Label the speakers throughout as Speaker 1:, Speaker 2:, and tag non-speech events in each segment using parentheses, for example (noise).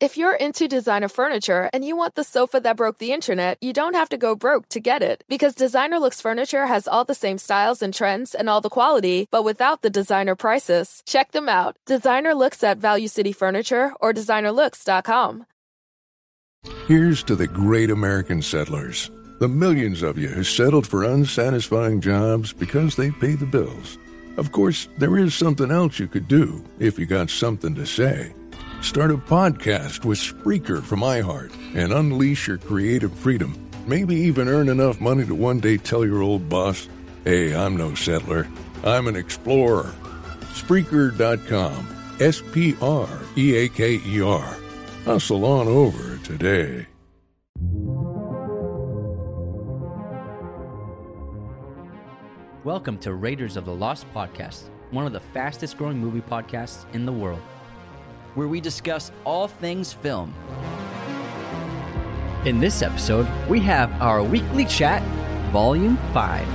Speaker 1: If you're into designer furniture and you want the sofa that broke the internet, you don't have to go broke to get it. Because Designer Looks Furniture has all the same styles and trends and all the quality, but without the designer prices. Check them out. Designer Looks at Value City Furniture or designerlooks.com.
Speaker 2: Here's to the great American settlers, the millions of you who settled for unsatisfying jobs because they pay the bills. Of course, there is something else you could do if you got something to say. Start a podcast with Spreaker from iHeart and unleash your creative freedom. Maybe even earn enough money to one day tell your old boss, hey, I'm no settler, I'm an explorer. Spreaker.com. S P R E A K E R. Hustle on over today.
Speaker 3: Welcome to Raiders of the Lost podcast, one of the fastest growing movie podcasts in the world, where we discuss all things film. In this episode, we have our weekly chat, Volume 5.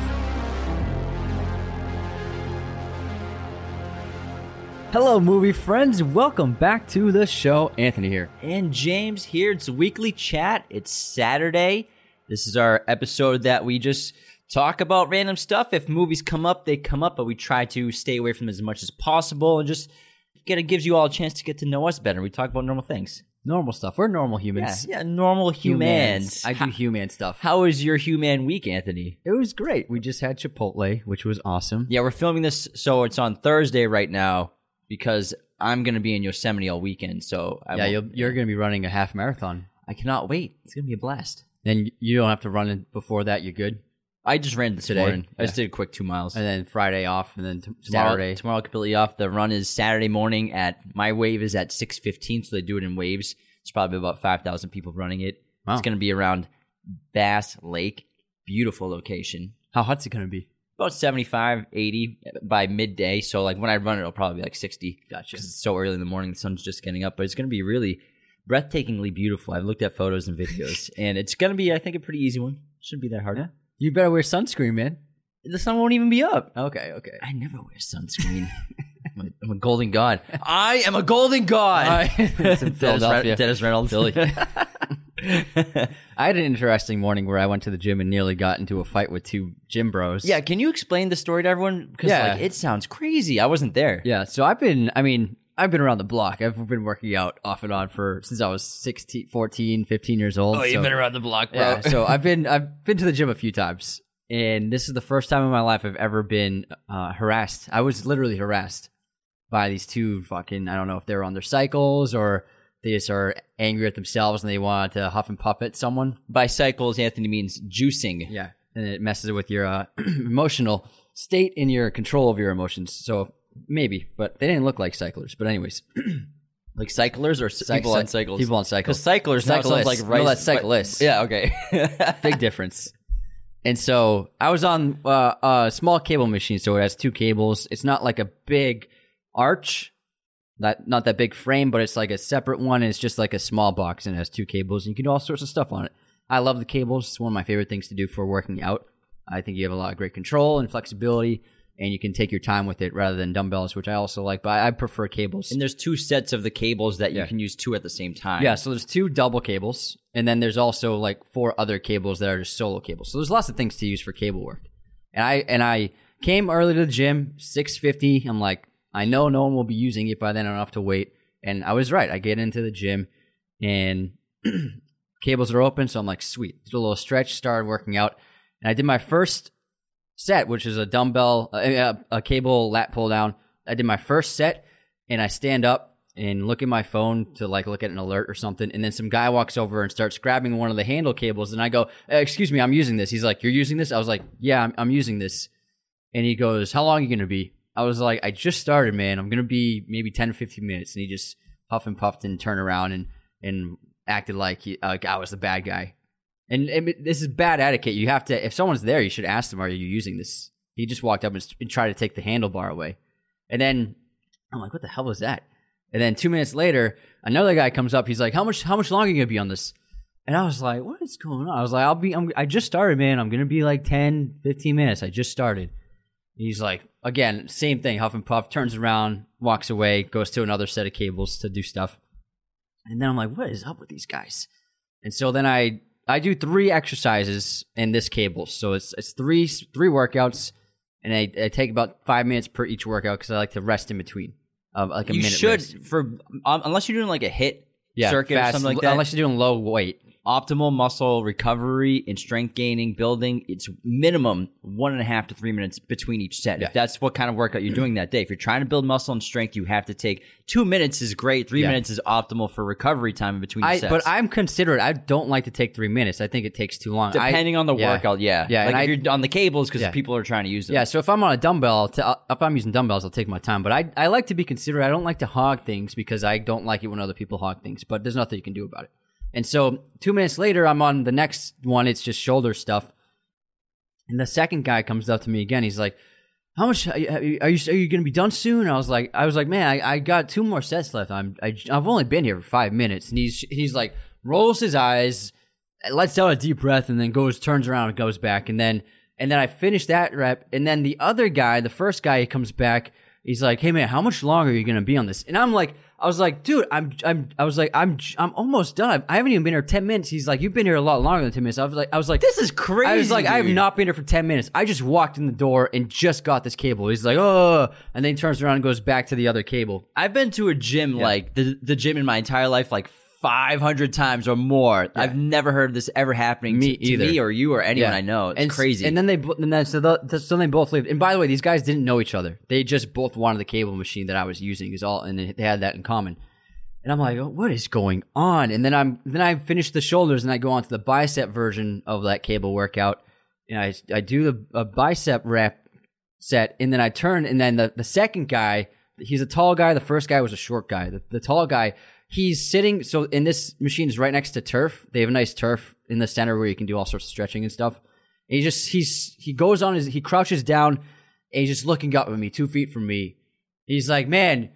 Speaker 3: Hello, movie friends. Welcome back to the show. Anthony here. And James here. It's weekly chat. It's Saturday. This is our episode that we just talk about random stuff. If movies come up, they come up, but we try to stay away from them as much as possible and just get it gives you all a chance to get to know us better. We talk about normal things.
Speaker 4: Normal stuff. We're normal humans.
Speaker 3: yeah, normal humans.
Speaker 4: I do human stuff.
Speaker 3: How was your human week, Anthony?
Speaker 4: It was great. We just had Chipotle, which was awesome.
Speaker 3: Yeah, we're filming this, so it's on Thursday right now because I'm going to be in Yosemite all weekend. So I
Speaker 4: yeah, you'll, you're going to be running a half marathon.
Speaker 3: I cannot wait. It's going to be a blast.
Speaker 4: Then you don't have to run it before that. You're good.
Speaker 3: I just ran this
Speaker 4: Today,
Speaker 3: morning. I just did a quick two miles.
Speaker 4: And then Friday off, and then t-
Speaker 3: Tomorrow,
Speaker 4: Saturday.
Speaker 3: tomorrow completely off. The run is Saturday morning at my wave is at six fifteen, so they do it in waves. It's probably about five thousand people running it.
Speaker 4: Wow.
Speaker 3: It's going to be around Bass Lake, beautiful location.
Speaker 4: How hot's it going to be?
Speaker 3: About 75, 80 by midday. So like when I run it, it'll probably be like sixty.
Speaker 4: Gotcha.
Speaker 3: because it's so early in the morning, the sun's just getting up. But it's going to be really breathtakingly beautiful. I've looked at photos and videos, (laughs) and it's going to be, I think, a pretty easy one. Shouldn't be that hard.
Speaker 4: Yeah. You better wear sunscreen, man.
Speaker 3: The sun won't even be up.
Speaker 4: Okay, okay.
Speaker 3: I never wear sunscreen. (laughs) I'm, a, I'm a golden god. I am a golden god.
Speaker 4: It's (laughs) in
Speaker 3: Dennis,
Speaker 4: Philadelphia.
Speaker 3: Dennis Reynolds. (laughs)
Speaker 4: I had an interesting morning where I went to the gym and nearly got into a fight with two gym bros.
Speaker 3: yeah, can you explain the story to everyone? Because
Speaker 4: Yeah.
Speaker 3: like it sounds crazy. I wasn't there.
Speaker 4: Yeah, so I've been, I mean, I've been around the block. I've been working out off and on for since I was 16, 14, 15 years old.
Speaker 3: Oh, you've
Speaker 4: so-
Speaker 3: been around the block, bro.
Speaker 4: Yeah, so I've (laughs) been I've been to the gym a few times, and this is the first time in my life I've ever been uh, harassed. I was literally harassed by these two fucking. I don't know if they're on their cycles or they just are angry at themselves and they want to huff and puff at someone.
Speaker 3: By cycles, Anthony means juicing.
Speaker 4: Yeah, and it messes with your uh, (clears throat) emotional state and your control of your emotions. So maybe, but they didn't look like cyclers. But anyways, (clears throat)
Speaker 3: Like cyclers or
Speaker 4: Cy-
Speaker 3: people on cycles?
Speaker 4: people on cycles.
Speaker 3: Because cyclers now sounds
Speaker 4: Cyclists.
Speaker 3: like
Speaker 4: No,
Speaker 3: rice.
Speaker 4: that's cyclists.
Speaker 3: Yeah, okay. (laughs)
Speaker 4: big difference. And so I was on uh, a small cable machine, so it has two cables. It's not like a big arch, not not that big frame, but it's like a separate one. And it's just like a small box, and it has two cables, and you can do all sorts of stuff on it. I love the cables. It's one of my favorite things to do for working out. I think you have a lot of great control and flexibility, and you can take your time with it rather than dumbbells, which I also like. But I prefer cables.
Speaker 3: and there's two sets of the cables that you
Speaker 4: Yeah.
Speaker 3: can use two at the same time.
Speaker 4: Yeah, so there's two double cables, and then there's also like four other cables that are just solo cables. So there's lots of things to use for cable work. And I and I came early to the gym, six fifty. I'm like, I know no one will be using it by then. I don't have to wait. And I was right. I get into the gym, and (clears throat) cables are open, so I'm like, sweet. Did a little stretch, started working out, and I did my first set, which is a dumbbell, a, a cable lat pull down. I did my first set, and I stand up and look at my phone to like look at an alert or something, and then some guy walks over and starts grabbing one of the handle cables, and I go, "Eh, "Excuse me, I'm using this." He's like, "You're using this?" I was like, "Yeah, I'm, I'm using this," and he goes, "How long are you gonna be?" I was like, "I just started, man. I'm gonna be maybe 10 or 15 minutes," and he just huff and puffed and turned around and and acted like, he, like I was the bad guy. And, and this is bad etiquette. You have to, if someone's there, you should ask them, "Are you using this?" He just walked up and, and tried to take the handlebar away, and then I'm like, "What the hell was that?" And then two minutes later, another guy comes up. He's like, "How much? How much longer are you gonna be on this?" And I was like, "What is going on?" I was like, "I'll be. I'm, I just started, man. I'm gonna be like 10, 15 minutes. I just started." He's like, again, same thing. Huff and Puff turns around, walks away, goes to another set of cables to do stuff. And then I'm like, what is up with these guys? And so then I I do three exercises in this cable. So it's it's three three workouts, and I, I take about five minutes per each workout because I like to rest in between. Like a
Speaker 3: you
Speaker 4: minute
Speaker 3: should
Speaker 4: rest.
Speaker 3: for um, unless you're doing like a HIIT
Speaker 4: yeah,
Speaker 3: circuit
Speaker 4: fast,
Speaker 3: or something like that.
Speaker 4: Unless you're doing low weight.
Speaker 3: Optimal muscle recovery and strength gaining building it's minimum one and a half to three minutes between each set
Speaker 4: Yeah.
Speaker 3: if that's what kind of workout you're doing that day if you're trying to build muscle and strength you have to take two minutes is great three
Speaker 4: Yeah.
Speaker 3: minutes is optimal for recovery time in between
Speaker 4: I,
Speaker 3: sets
Speaker 4: but I'm considerate. I don't like to take three minutes. I think it takes too long. I-
Speaker 3: depending on the
Speaker 4: yeah.
Speaker 3: workout yeah
Speaker 4: Yeah,
Speaker 3: like if
Speaker 4: I-
Speaker 3: you're on the cables because people are trying to use them
Speaker 4: Yeah, so if I'm on a dumbbell, I'll t- I'll- if I'm using dumbbells, I'll take my time. But I, I like to be considerate. I don't like to hog things because I don't like it when other people hog things. But there's nothing you can do about it. And so two minutes later, I'm on the next one. It's just shoulder stuff. And the second guy comes up to me again. He's like, "How much are you are you, you going to be done soon?" I was like, "I was like, man, I, I got two more sets left. I'm I, I've only been here for five minutes." And he's he's like rolls his eyes, lets out a deep breath, and then goes turns around and goes back. And then and then I finish that rep. And then the other guy, the first guy, he comes back. He's like, "Hey man, how much longer are you going to be on this?" And I'm like. I was like, dude, I'm, I'm, I was like, I'm, I'm almost done. I haven't even been here ten minutes. He's like, you've been here a lot longer than ten minutes. I was like, I was like,
Speaker 3: This is crazy,
Speaker 4: I was like, I have not been here for ten minutes. I just walked in the door and just got this cable. He's like, oh, and then he turns around and goes back to the other cable.
Speaker 3: I've been to a gym like the the gym in my entire life like 500 times or more. I've never heard of this ever happening
Speaker 4: Me
Speaker 3: to, to me or you or anyone
Speaker 4: Yeah.
Speaker 3: I know. It's
Speaker 4: and,
Speaker 3: crazy.
Speaker 4: And then they, and then so, the, so they both leave. And by the way, these guys didn't know each other. They just both wanted the cable machine that I was using. Is all, and they had that in common. And I'm like, oh, what is going on? And then I'm then I finish the shoulders and I go on to the bicep version of that cable workout. And I I do the a bicep rep set, and then I turn, and then the the second guy, he's a tall guy. The first guy was a short guy. The, the tall guy, he's sitting. So in this machine is right next to turf. They have a nice turf in the center where you can do all sorts of stretching and stuff. And he just he's he goes on his he crouches down, and he's just looking up at me, two feet from me. He's like, man,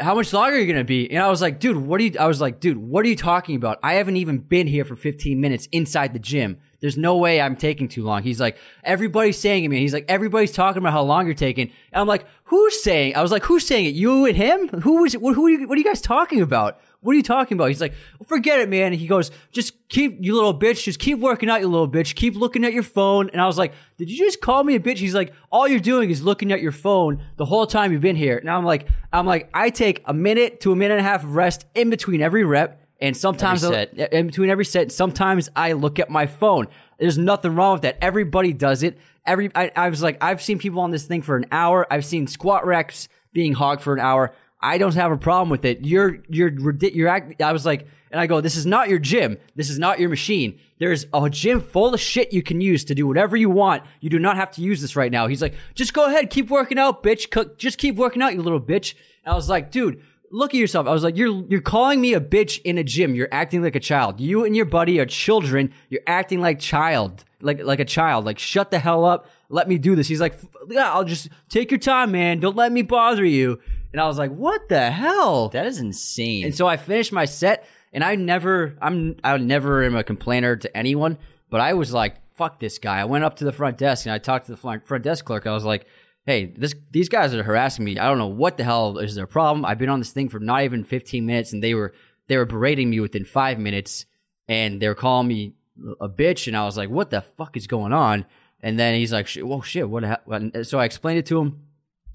Speaker 4: how much longer are you gonna be? And I was like, dude, what are you? I was like, dude, what are you talking about? I haven't even been here for 15 minutes inside the gym. There's no way I'm taking too long. He's like, everybody's saying it, man. He's like, everybody's talking about how long you're taking. And I'm like, who's saying? I was like, who's saying it? You and him? Who was? Who? are you, what are you guys talking about? What are you talking about? He's like, forget it, man. And he goes, just keep, you little bitch, just keep working out, you little bitch. Keep looking at your phone. And I was like, did you just call me a bitch? He's like, all you're doing is looking at your phone the whole time you've been here. And I'm like, I'm like, I take a minute to a minute and a half of rest in between every rep. And sometimes,
Speaker 3: Every
Speaker 4: I'll-
Speaker 3: set.
Speaker 4: in between every set, sometimes I look at my phone. There's nothing wrong with that. Everybody does it. Every, I, I was like, I've seen people on this thing for an hour. I've seen squat racks being hogged for an hour. I don't have a problem with it. You're, you're, you're act, I was like, and I go, this is not your gym. This is not your machine. There's a gym full of shit you can use to do whatever you want. You do not have to use this right now. He's like, just go ahead, keep working out, bitch. Cook, just keep working out, you little bitch. And I was like, dude, look at yourself. I was like, you're you're calling me a bitch in a gym. You're acting like a child. You and your buddy are children. You're acting like child, like like a child. Like shut the hell up. Let me do this. He's like, yeah, I'll just take your time, man. Don't let me bother you. And I was like, what the hell?
Speaker 3: that is insane.
Speaker 4: And so I finished my set, and I never, I'm, I never am a complainer to anyone, but I was like, fuck this guy. I went up to the front desk and I talked to the front desk clerk. I was like, hey, this, these guys are harassing me. I don't know what the hell is their problem. I've been on this thing for not even 15 minutes, and they were, they were berating me within five minutes, and they were calling me a bitch, and I was like, what the fuck is going on? And then he's like, "Shit, whoa, shit, what? the hell?" So I explained it to him,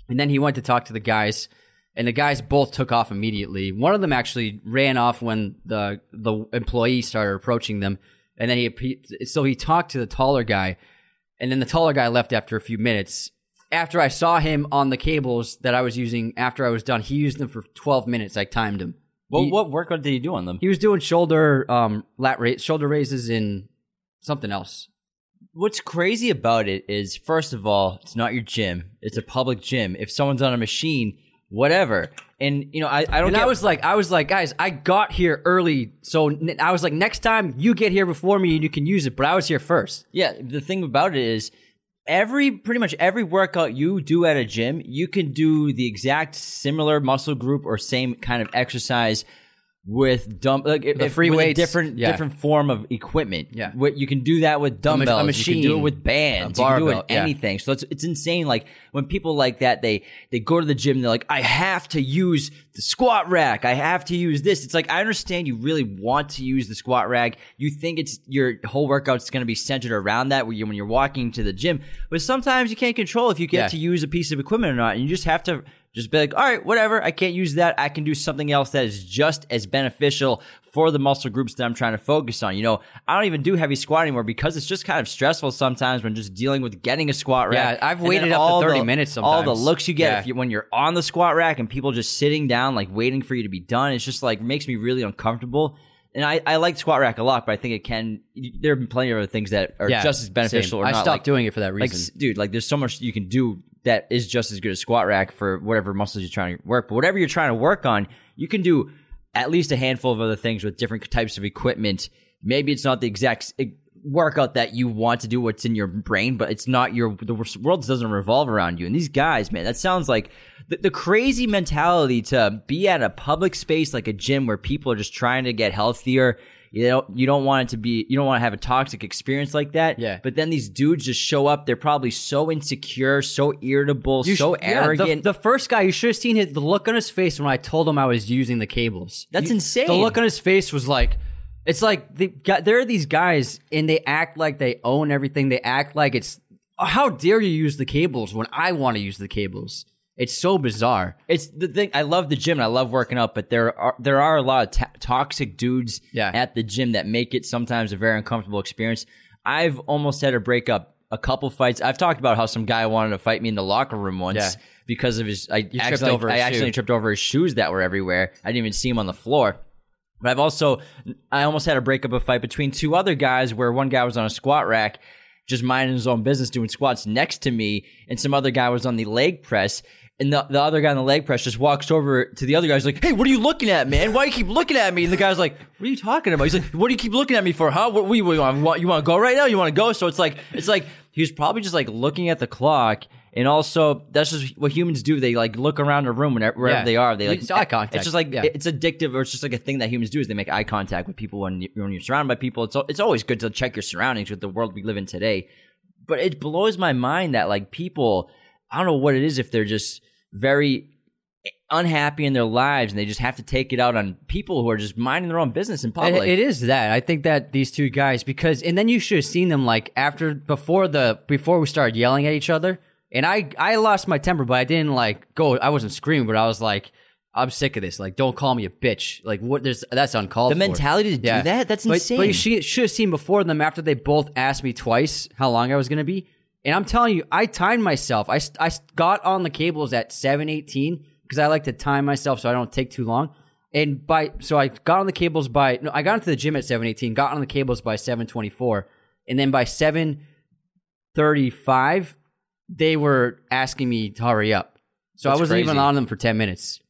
Speaker 4: and then he went to talk to the guys, and the guys both took off immediately. One of them actually ran off when the the employee started approaching them, and then he, so he talked to the taller guy, and then the taller guy left after a few minutes. After I saw him on the cables that I was using after I was done, he used them for 12 minutes. I timed him.
Speaker 3: what,
Speaker 4: he-
Speaker 3: what workout did he do on them?
Speaker 4: He was doing shoulder um lat raise, shoulder raises in something else.
Speaker 3: What's crazy about it is, first of all, it's not your gym. It's a public gym. If someone's on a machine, whatever. And you know, I, I don't.
Speaker 4: And
Speaker 3: get,
Speaker 4: I was like, I was like, guys, I got here early, so n- I was like, next time you get here before me and you can use it. But I was here first.
Speaker 3: Yeah, the thing about it is every pretty much every workout you do at a gym, you can do the exact similar muscle group or same kind of exercise with dumb like if,
Speaker 4: free
Speaker 3: with
Speaker 4: weights,
Speaker 3: different
Speaker 4: yeah.
Speaker 3: different form of equipment.
Speaker 4: Yeah.
Speaker 3: What you can do that with dumbbells, you can do it with bands, you can do it with
Speaker 4: yeah.
Speaker 3: anything. So it's it's insane. Like when people like that, they they go to the gym, they're like, I have to use the squat rack. I have to use this. It's like I understand you really want to use the squat rack. You think it's your whole workout's going to be centered around that when, you, when you're walking to the gym. But sometimes you can't control if you get
Speaker 4: Yeah.
Speaker 3: to use a piece of equipment or not, and you just have to just be like, all right, whatever. I can't use that. I can do something else that is just as beneficial for the muscle groups that I'm trying to focus on. You know, I don't even do heavy squat anymore because it's just kind of stressful sometimes when just dealing with getting a squat rack.
Speaker 4: Yeah, I've waited up to 30
Speaker 3: the-
Speaker 4: minutes sometimes.
Speaker 3: All the looks you get
Speaker 4: Yeah.
Speaker 3: if you, when you're on the squat rack and people just sitting down, like waiting for you to be done. It's just like makes me really uncomfortable. And I, I like squat rack a lot, but I think it can. There have been plenty of other things that are
Speaker 4: Yeah,
Speaker 3: just as beneficial.
Speaker 4: same.
Speaker 3: Or
Speaker 4: I
Speaker 3: not.
Speaker 4: stopped
Speaker 3: like,
Speaker 4: doing it for that reason.
Speaker 3: s- dude, like there's so much you can do that is just as good as squat rack for whatever muscles you're trying to work. But whatever you're trying to work on, you can do at least a handful of other things with different types of equipment. Maybe it's not the exact workout that you want to do what's in your brain, but it's not your the world doesn't revolve around you. And these guys, man, that sounds like the, the crazy mentality to be at a public space like a gym where people are just trying to get healthier. You don't you don't want it to be you don't want to have a toxic experience like that.
Speaker 4: Yeah.
Speaker 3: But then these dudes just show up. They're probably so insecure, so irritable,
Speaker 4: You
Speaker 3: so
Speaker 4: sh- yeah, the-
Speaker 3: arrogant.
Speaker 4: the, first guy, you should have seen his, the look on his face when I told him I was using the cables.
Speaker 3: That's
Speaker 4: You-
Speaker 3: insane.
Speaker 4: The look on his face was like, it's like they got, there are these guys and they act like they own everything. They act like it's, how dare you use the cables when I want to use the cables? It's so bizarre.
Speaker 3: It's the thing. I love the gym and I love working out, but there are there are a lot of ta toxic dudes
Speaker 4: Yeah.
Speaker 3: at the gym that make it sometimes a very uncomfortable experience. I've almost had to break up a couple fights. I've talked about how some guy wanted to fight me in the locker room once
Speaker 4: Yeah.
Speaker 3: because of his. I
Speaker 4: tripped
Speaker 3: accidentally,
Speaker 4: over
Speaker 3: I
Speaker 4: shoe.
Speaker 3: tripped over his shoes that were everywhere. I didn't even see him on the floor. But I've also, I almost had to break up a fight between two other guys where one guy was on a squat rack, just minding his own business, doing squats next to me, and some other guy was on the leg press. And the, the other guy on the leg press just walks over to the other guy. He's like, "Hey, what are you looking at, man? Why do you keep looking at me?" And the guy's like, "What are you talking about?" He's like, "What do you keep looking at me for? Huh? What, what, you want? You want to go right now? You want to go?" So it's like, it's like he was probably just like looking at the clock, and also that's just what humans do. They like look around the room whenever wherever
Speaker 4: Yeah.
Speaker 3: they are. They like
Speaker 4: It's eye contact.
Speaker 3: It's just like
Speaker 4: Yeah.
Speaker 3: it's addictive, or it's just like a thing that humans do. Is they make eye contact with people when you, when you're surrounded by people. It's al- it's always good to check your surroundings with the world we live in today. But it blows my mind that like people, I don't know what it is if they're just very unhappy in their lives and they just have to take it out on people who are just minding their own business in
Speaker 4: It-
Speaker 3: public.
Speaker 4: it is that. I think that these two guys, because, and then you should have seen them like after, before the, before we started yelling at each other. And I, I lost my temper, but I didn't like go, I wasn't screaming, but I was like, I'm sick of this. Like, don't call me a bitch. Like, what, there's, that's uncalled
Speaker 3: the
Speaker 4: for.
Speaker 3: mentality to do that, that's
Speaker 4: but,
Speaker 3: insane.
Speaker 4: But you should, should have seen before them after they both asked me twice how long I was going to be. And I'm telling you, I timed myself. I, I got on the cables at 718 because I like to time myself so I don't take too long. And by so I got on the cables by no, I got into the gym at 718, got on the cables by 724, and then by 735, they were asking me to hurry up. So
Speaker 3: That's
Speaker 4: I wasn't even on them for 10 minutes.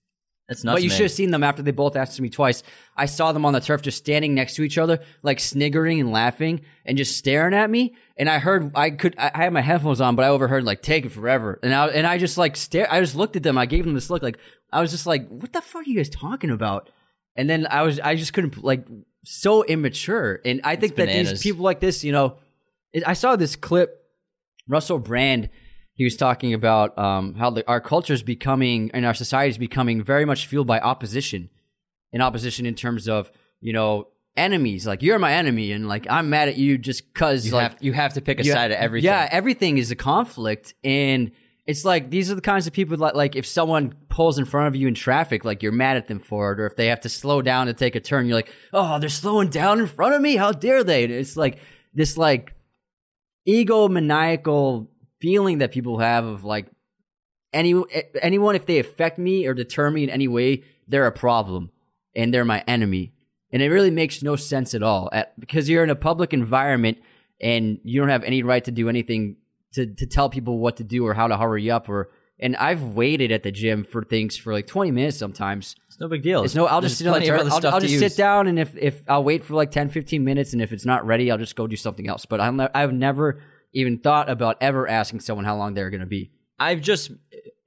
Speaker 3: That's nuts.
Speaker 4: But you
Speaker 3: man.
Speaker 4: should have seen them after they both asked me twice. I saw them on the turf just standing next to each other, like sniggering and laughing and just staring at me. And I heard, I could, I I had my headphones on, but I overheard like "take it forever," and I and I just like stare. I just looked at them. I gave them this look, like I was just like, "What the fuck are you guys talking about?" And then I was, I just couldn't like so immature. And I think that these people like this, you know, it, I saw this clip. Russell Brand, he was talking about um, how the, our culture is becoming and our society is becoming very much fueled by opposition, in opposition in terms of you know enemies. Like you're my enemy, and like I'm mad at you just because
Speaker 3: you
Speaker 4: like
Speaker 3: have you have to pick a side of everything.
Speaker 4: Yeah, everything is a conflict, and it's like these are the kinds of people that like if someone pulls in front of you in traffic, like you're mad at them for it, or if they have to slow down to take a turn, you're like, oh, they're slowing down in front of me. How dare they? And it's like this like egomaniacal feeling that people have of like any anyone if they affect me or deter me in any way, they're a problem and they're my enemy. And it really makes no sense at all at, because you're in a public environment and you don't have any right to do anything to, to tell people what to do or how to hurry up or And I've waited at the gym for things for like 20 minutes sometimes.
Speaker 3: It's no big deal.
Speaker 4: It's no, I'll
Speaker 3: There's
Speaker 4: just sit on the
Speaker 3: plenty of
Speaker 4: tur-
Speaker 3: other
Speaker 4: I'll, I'll just
Speaker 3: use.
Speaker 4: sit down and if, if I'll wait for like 10, 15 minutes and if it's not ready, I'll just go do something else. But I'm, I've never even thought about ever asking someone how long they're going to be.
Speaker 3: I've just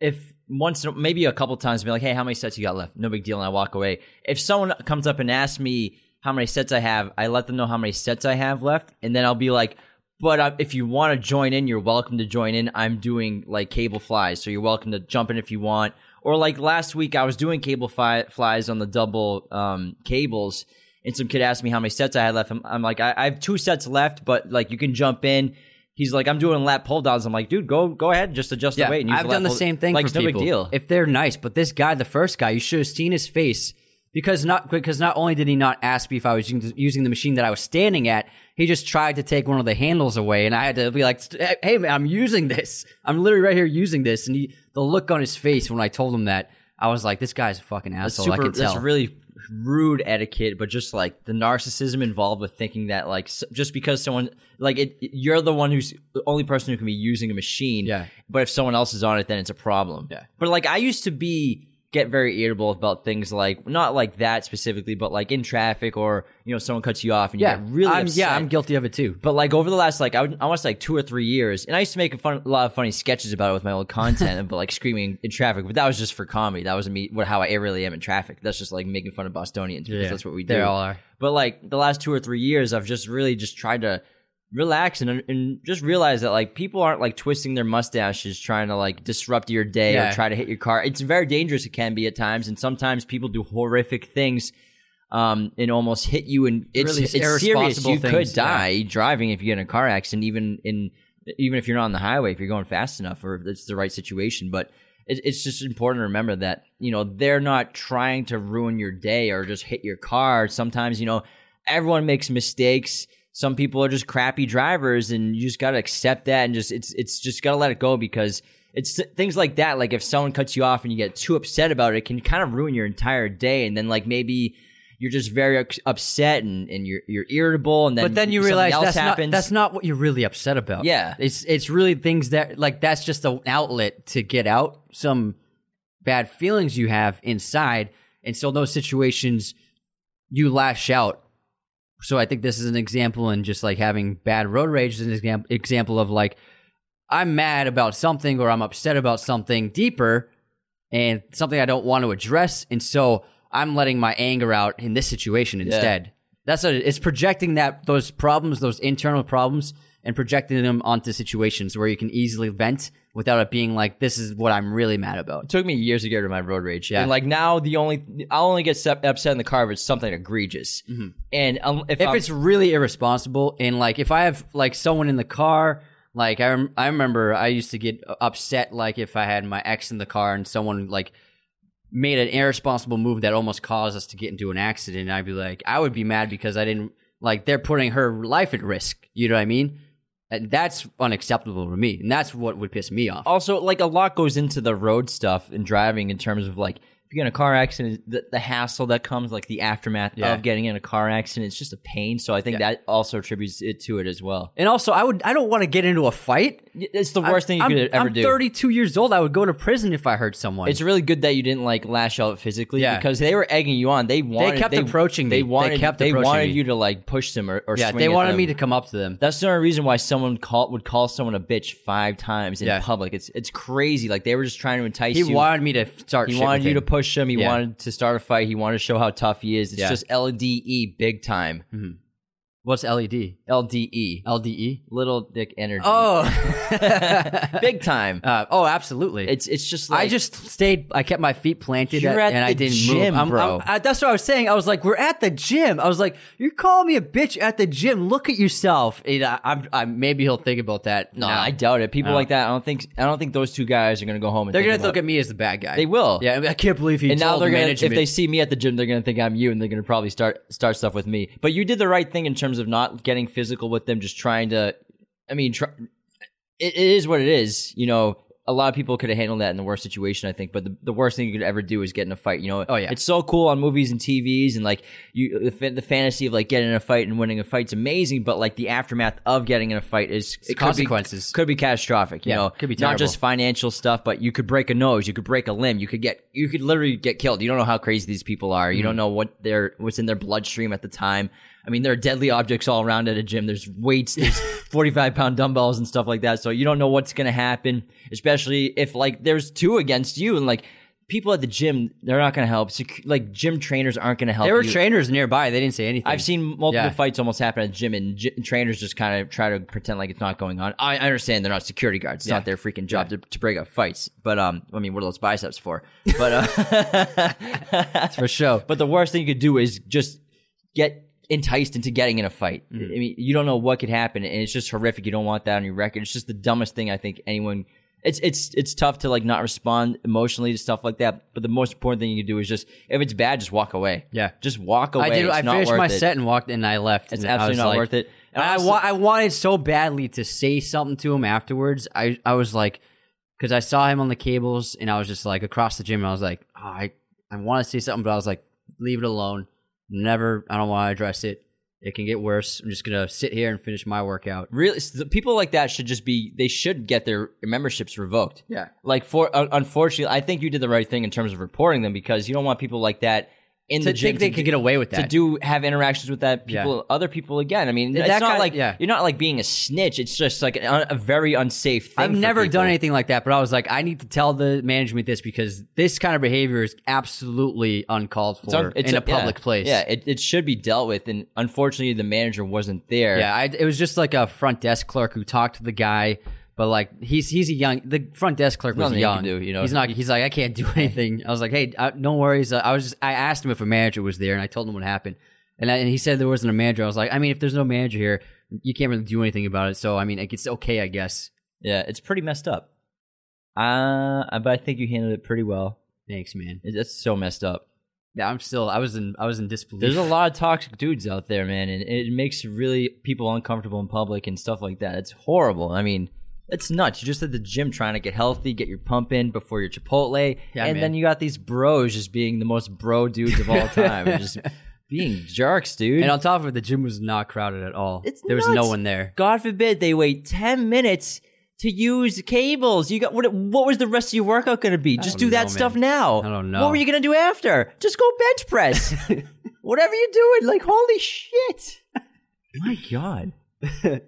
Speaker 3: if once maybe a couple times be like, hey, how many sets you got left? No big deal, and I walk away. If someone comes up and asks me how many sets I have, I let them know how many sets I have left, and then I'll be like, but uh, if you want to join in, you're welcome to join in. I'm doing like cable flies, so you're welcome to jump in if you want. Or like last week, I was doing cable fi- flies on the double um, cables, and some kid asked me how many sets I had left. I'm, I'm like, I, I have two sets left, but like you can jump in. He's like, I'm doing lat pull downs. I'm like, dude, go go ahead, just adjust the weight. And use
Speaker 4: I've
Speaker 3: lat
Speaker 4: done the same thing
Speaker 3: Like,
Speaker 4: for
Speaker 3: it's no
Speaker 4: people.
Speaker 3: big deal.
Speaker 4: If they're nice, but this guy, the first guy, you should have seen his face because not because not only did he not ask me if I was using, the machine that I was standing at, he just tried to take one of the handles away, and I had to be like, "Hey man, I'm using this. I'm literally right here using this." And he, the look on his face when I told him that, I was like, "This guy's a fucking asshole." I
Speaker 3: super.
Speaker 4: can tell.
Speaker 3: That's really rude etiquette, but just like the narcissism involved with thinking that like just because someone like it, you're the one who's the only person who can be using a machine.
Speaker 4: Yeah.
Speaker 3: But if someone else is on it, then it's a problem.
Speaker 4: Yeah.
Speaker 3: But like I used to be get very irritable about things like not like that specifically, but like in traffic or you know someone cuts you off and you
Speaker 4: yeah,
Speaker 3: get really
Speaker 4: I'm,
Speaker 3: upset.
Speaker 4: yeah, I'm guilty of it too.
Speaker 3: But like over the last like I would almost like two or three years, and I used to make a, fun, a lot of funny sketches about it with my old content, (laughs) but like screaming in traffic. But that was just for comedy. That wasn't me. What how I really am in traffic. That's just like making fun of Bostonians because
Speaker 4: Yeah,
Speaker 3: that's what we do.
Speaker 4: They all are.
Speaker 3: But like the last two or three years, I've just really just tried to relax and and just realize that like people aren't like twisting their mustaches trying to like disrupt your day
Speaker 4: Yeah.
Speaker 3: or try to hit your car. It's very dangerous. It can be at times, and sometimes people do horrific things. Um, and almost hit you, and it's
Speaker 4: Really
Speaker 3: it's serious. You could
Speaker 4: things, yeah.
Speaker 3: die driving if you get in a car accident, even in even if you're not on the highway, if you're going fast enough or if it's the right situation. But it, it's just important to remember that you know they're not trying to ruin your day or just hit your car. Sometimes you know everyone makes mistakes. Some people are just crappy drivers, and you just got to accept that and just it's it's just got to let it go because it's things like that. Like if someone cuts you off and you get too upset about it, it can kind of ruin your entire day. And then like maybe you're just very upset and, and you're you're irritable, and then
Speaker 4: but then you realize
Speaker 3: else
Speaker 4: that's
Speaker 3: happens.
Speaker 4: not that's not what you're really upset about.
Speaker 3: Yeah.
Speaker 4: it's it's really things that like that's just an outlet to get out some bad feelings you have inside, and so those situations you lash out. So I think this is an example and just like having bad road rage is an example example of like I'm mad about something or I'm upset about something deeper and something I don't want to address, and so I'm letting my anger out in this situation instead. That's what it- it's projecting that those problems, those internal problems, and projecting them onto situations where you can easily vent without it being like this is what I'm really mad about.
Speaker 3: It took me years to get rid of my road rage.
Speaker 4: Yeah.
Speaker 3: And like now, the only I'll only get upset in the car if it's something egregious. And um, if,
Speaker 4: if it's really irresponsible and like if I have like someone in the car, like I rem- I remember I used to get upset like if I had my ex in the car and someone like made an irresponsible move that almost caused us to get into an accident, I'd be like I would be mad because I didn't like they're putting her life at risk. You know what I mean? And that's unacceptable to me, and that's what would piss me off.
Speaker 3: also like a lot goes into the road stuff and driving in terms of like if you get in a car accident, the, the hassle that comes, like the aftermath
Speaker 4: Yeah.
Speaker 3: of getting in a car accident, it's just a pain. So I think
Speaker 4: Yeah.
Speaker 3: that also attributes it to it as well.
Speaker 4: And also, I would I don't want to get into a fight.
Speaker 3: It's the worst thing you
Speaker 4: I'm,
Speaker 3: could ever
Speaker 4: I'm
Speaker 3: do.
Speaker 4: 32 years old. I would go to prison if I hurt someone.
Speaker 3: It's really good that you didn't like lash out physically
Speaker 4: Yeah.
Speaker 3: because they were egging you on. They wanted.
Speaker 4: They kept approaching me.
Speaker 3: They
Speaker 4: They
Speaker 3: wanted.
Speaker 4: kept
Speaker 3: they wanted
Speaker 4: me.
Speaker 3: you to like push them or, or
Speaker 4: yeah, they wanted me to come up to them.
Speaker 3: That's the only reason why someone call would call someone a bitch five times in
Speaker 4: Yeah.
Speaker 3: public. It's it's crazy. Like they were just trying to entice
Speaker 4: He
Speaker 3: you.
Speaker 4: wanted me to start.
Speaker 3: he wanted you to push him. He
Speaker 4: Yeah.
Speaker 3: wanted to start a fight. He wanted to show how tough he is. It's just LDE big time. Mm-hmm.
Speaker 4: What's E LED?
Speaker 3: LDE.
Speaker 4: LDE.
Speaker 3: Little dick energy.
Speaker 4: Oh, (laughs)
Speaker 3: big time.
Speaker 4: uh, oh, absolutely.
Speaker 3: It's it's just like
Speaker 4: I just stayed. I kept my feet planted, at,
Speaker 3: at
Speaker 4: and I didn't
Speaker 3: gym,
Speaker 4: move. I'm-
Speaker 3: bro.
Speaker 4: I'm- I- that's what I was saying. I was like, "We're at the gym." I was like, "You're calling me a bitch at the gym? Look at yourself." And I, I'm, I, maybe he'll think about that.
Speaker 3: no,
Speaker 4: now.
Speaker 3: I doubt it. People
Speaker 4: No.
Speaker 3: like that. I don't think I don't think those two guys are gonna go home and
Speaker 4: They're gonna look at me as the bad guy.
Speaker 3: They will.
Speaker 4: Yeah, I, mean, I can't believe he
Speaker 3: and now they're gonna
Speaker 4: management.
Speaker 3: if they see me at the gym they're gonna think i'm you and they're gonna probably start start stuff with me but you did the right thing in terms of not getting physical with them just trying to i mean try, it, it is what it is you know a lot of people could have handled that in the worst situation, I think. But the, the worst thing you could ever do is get in a fight. You know,
Speaker 4: Oh, yeah.
Speaker 3: it's so cool on movies and TVs, and like you, the, the fantasy of like getting in a fight and winning a fight's amazing. But like the aftermath of getting in a fight is it
Speaker 4: consequences.
Speaker 3: could be, could be catastrophic. You
Speaker 4: Yeah,
Speaker 3: know,
Speaker 4: could be
Speaker 3: not just financial stuff, but you could break a nose, you could break a limb, you could get, you could literally get killed. You don't know how crazy these people are. You
Speaker 4: Mm-hmm.
Speaker 3: don't know what their what's in their bloodstream at the time. I mean, there are deadly objects all around at a gym. There's weights, there's (laughs) 45 pound dumbbells and stuff like that. So you don't know what's going to happen, especially if like there's two against you and like people at the gym, they're not going to help. Sec- like gym trainers aren't going to help.
Speaker 4: There were
Speaker 3: you.
Speaker 4: trainers nearby. They didn't say anything.
Speaker 3: I've seen multiple
Speaker 4: Yeah.
Speaker 3: fights almost happen at the gym, and gy- trainers just kind of try to pretend like it's not going on. I, I understand they're not security guards; it's
Speaker 4: Yeah.
Speaker 3: not their freaking job to, to break up fights. But um, I mean, what are those biceps for? But uh, (laughs)
Speaker 4: for sure. (laughs)
Speaker 3: but the worst thing you could do is just get enticed into getting in a fight.
Speaker 4: Mm-hmm.
Speaker 3: I mean, you don't know what could happen, and it's just horrific. You don't want that on your record. It's just the dumbest thing I think anyone. It's it's it's tough to like not respond emotionally to stuff like that. But the most important thing you can do is just if it's bad, just walk away.
Speaker 4: Yeah.
Speaker 3: just walk away.
Speaker 4: I did.
Speaker 3: It's
Speaker 4: I finished my
Speaker 3: it.
Speaker 4: set and walked, and I left.
Speaker 3: It's absolutely not
Speaker 4: like-
Speaker 3: worth it.
Speaker 4: And I,
Speaker 3: honestly-
Speaker 4: wa- I wanted so badly to say something to him afterwards. I, I was like, because I saw him on the cables, and I was just like across the gym. And I was like, oh, I, I want to say something, but I was like, leave it alone. Never. I don't want to address it. It can get worse. I'm just gonna sit here and finish my workout.
Speaker 3: really people like that should just be they should get their memberships revoked
Speaker 4: Yeah.
Speaker 3: like for uh, unfortunately i think you did the right thing in terms of reporting them because you don't want people like that in
Speaker 4: To
Speaker 3: the gym
Speaker 4: think they
Speaker 3: to
Speaker 4: could get away with that to
Speaker 3: do have interactions with that
Speaker 4: Yeah.
Speaker 3: people other people again i mean
Speaker 4: That
Speaker 3: it's not like
Speaker 4: yeah.
Speaker 3: you're not like being a snitch it's just like an, a very unsafe thing
Speaker 4: I've never
Speaker 3: people.
Speaker 4: done anything like that, but I was like, I need to tell the management this because this kind of behavior is absolutely uncalled for
Speaker 3: It's un- it's
Speaker 4: in a,
Speaker 3: a- yeah.
Speaker 4: public place.
Speaker 3: yeah it, it should be dealt with and unfortunately the manager wasn't there
Speaker 4: Yeah, I, it was just like a front desk clerk who talked to the guy, but like he's he's a young. The front desk clerk was
Speaker 3: Nothing you
Speaker 4: young.
Speaker 3: can do, you know.
Speaker 4: he's not. He's like I can't do anything. I was like, hey, uh, no worries. I was. Just, I asked him if a manager was there, and I told him what happened. And, I, and he said there wasn't a manager. I was like, I mean, if there's no manager here, you can't really do anything about it. So I mean, like, it's okay, I guess.
Speaker 3: yeah it's pretty messed up uh but i think you handled it pretty well
Speaker 4: Thanks, man.
Speaker 3: It- that's so messed up
Speaker 4: Yeah, I'm still. I was in. I was in disbelief.
Speaker 3: There's a lot of toxic dudes out there, man, and it makes really people uncomfortable in public and stuff like that. It's horrible. I mean, it's nuts. You're just at the gym trying to get healthy, get your pump in before your Chipotle,
Speaker 4: Yeah,
Speaker 3: and
Speaker 4: man.
Speaker 3: then you got these bros just being the most bro dudes of all time, (laughs) just being jerks, dude.
Speaker 4: And on top of it, the gym was not crowded at all.
Speaker 3: It's
Speaker 4: there was no one there.
Speaker 3: God forbid they wait ten minutes to use cables. You got what? What was the rest of your workout going to be? Just
Speaker 4: don't
Speaker 3: do that
Speaker 4: know,
Speaker 3: stuff
Speaker 4: man.
Speaker 3: now.
Speaker 4: I don't know.
Speaker 3: What were you going to do after? Just go bench press. (laughs) Whatever you're doing, like holy shit. My God. (laughs)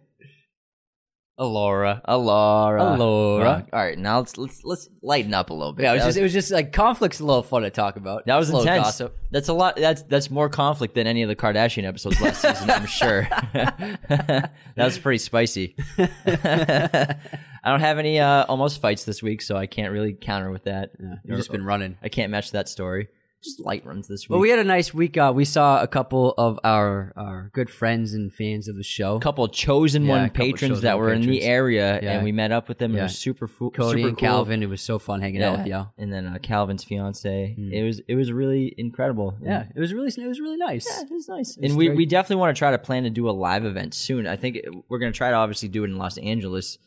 Speaker 4: Alora.
Speaker 3: Alora.
Speaker 4: Alora.
Speaker 3: All right, now let's let's let's lighten up a little bit.
Speaker 4: Yeah, it was
Speaker 3: That
Speaker 4: just it was just like conflict's a little fun to talk about.
Speaker 3: That was
Speaker 4: A little
Speaker 3: intense.
Speaker 4: gossip.
Speaker 3: That's a lot. That's that's more conflict than any of the Kardashian episodes last season. I'm sure. (laughs) that was pretty spicy. (laughs) I don't have any uh, almost fights this week, so I can't really counter with that.
Speaker 4: You've just been running.
Speaker 3: I can't match that story. Just light runs this week.
Speaker 4: Well, we had a nice week. Uh, we saw a couple of our our good friends and fans of the show.
Speaker 3: a couple chosen
Speaker 4: Yeah,
Speaker 3: one patrons
Speaker 4: chosen
Speaker 3: that were in the area,
Speaker 4: Yeah.
Speaker 3: and we met up with them. It was super, fu-
Speaker 4: Cody
Speaker 3: super
Speaker 4: and
Speaker 3: cool.
Speaker 4: Calvin. It was so fun hanging out with y'all.
Speaker 3: and then uh, Calvin's fiance. It was it was really incredible.
Speaker 4: Yeah, it was really it was really nice.
Speaker 3: Yeah, it was nice.
Speaker 4: was
Speaker 3: and we,
Speaker 4: great.
Speaker 3: we definitely want to try to plan to do a live event soon. I think it- we're going to try to obviously do it in Los Angeles.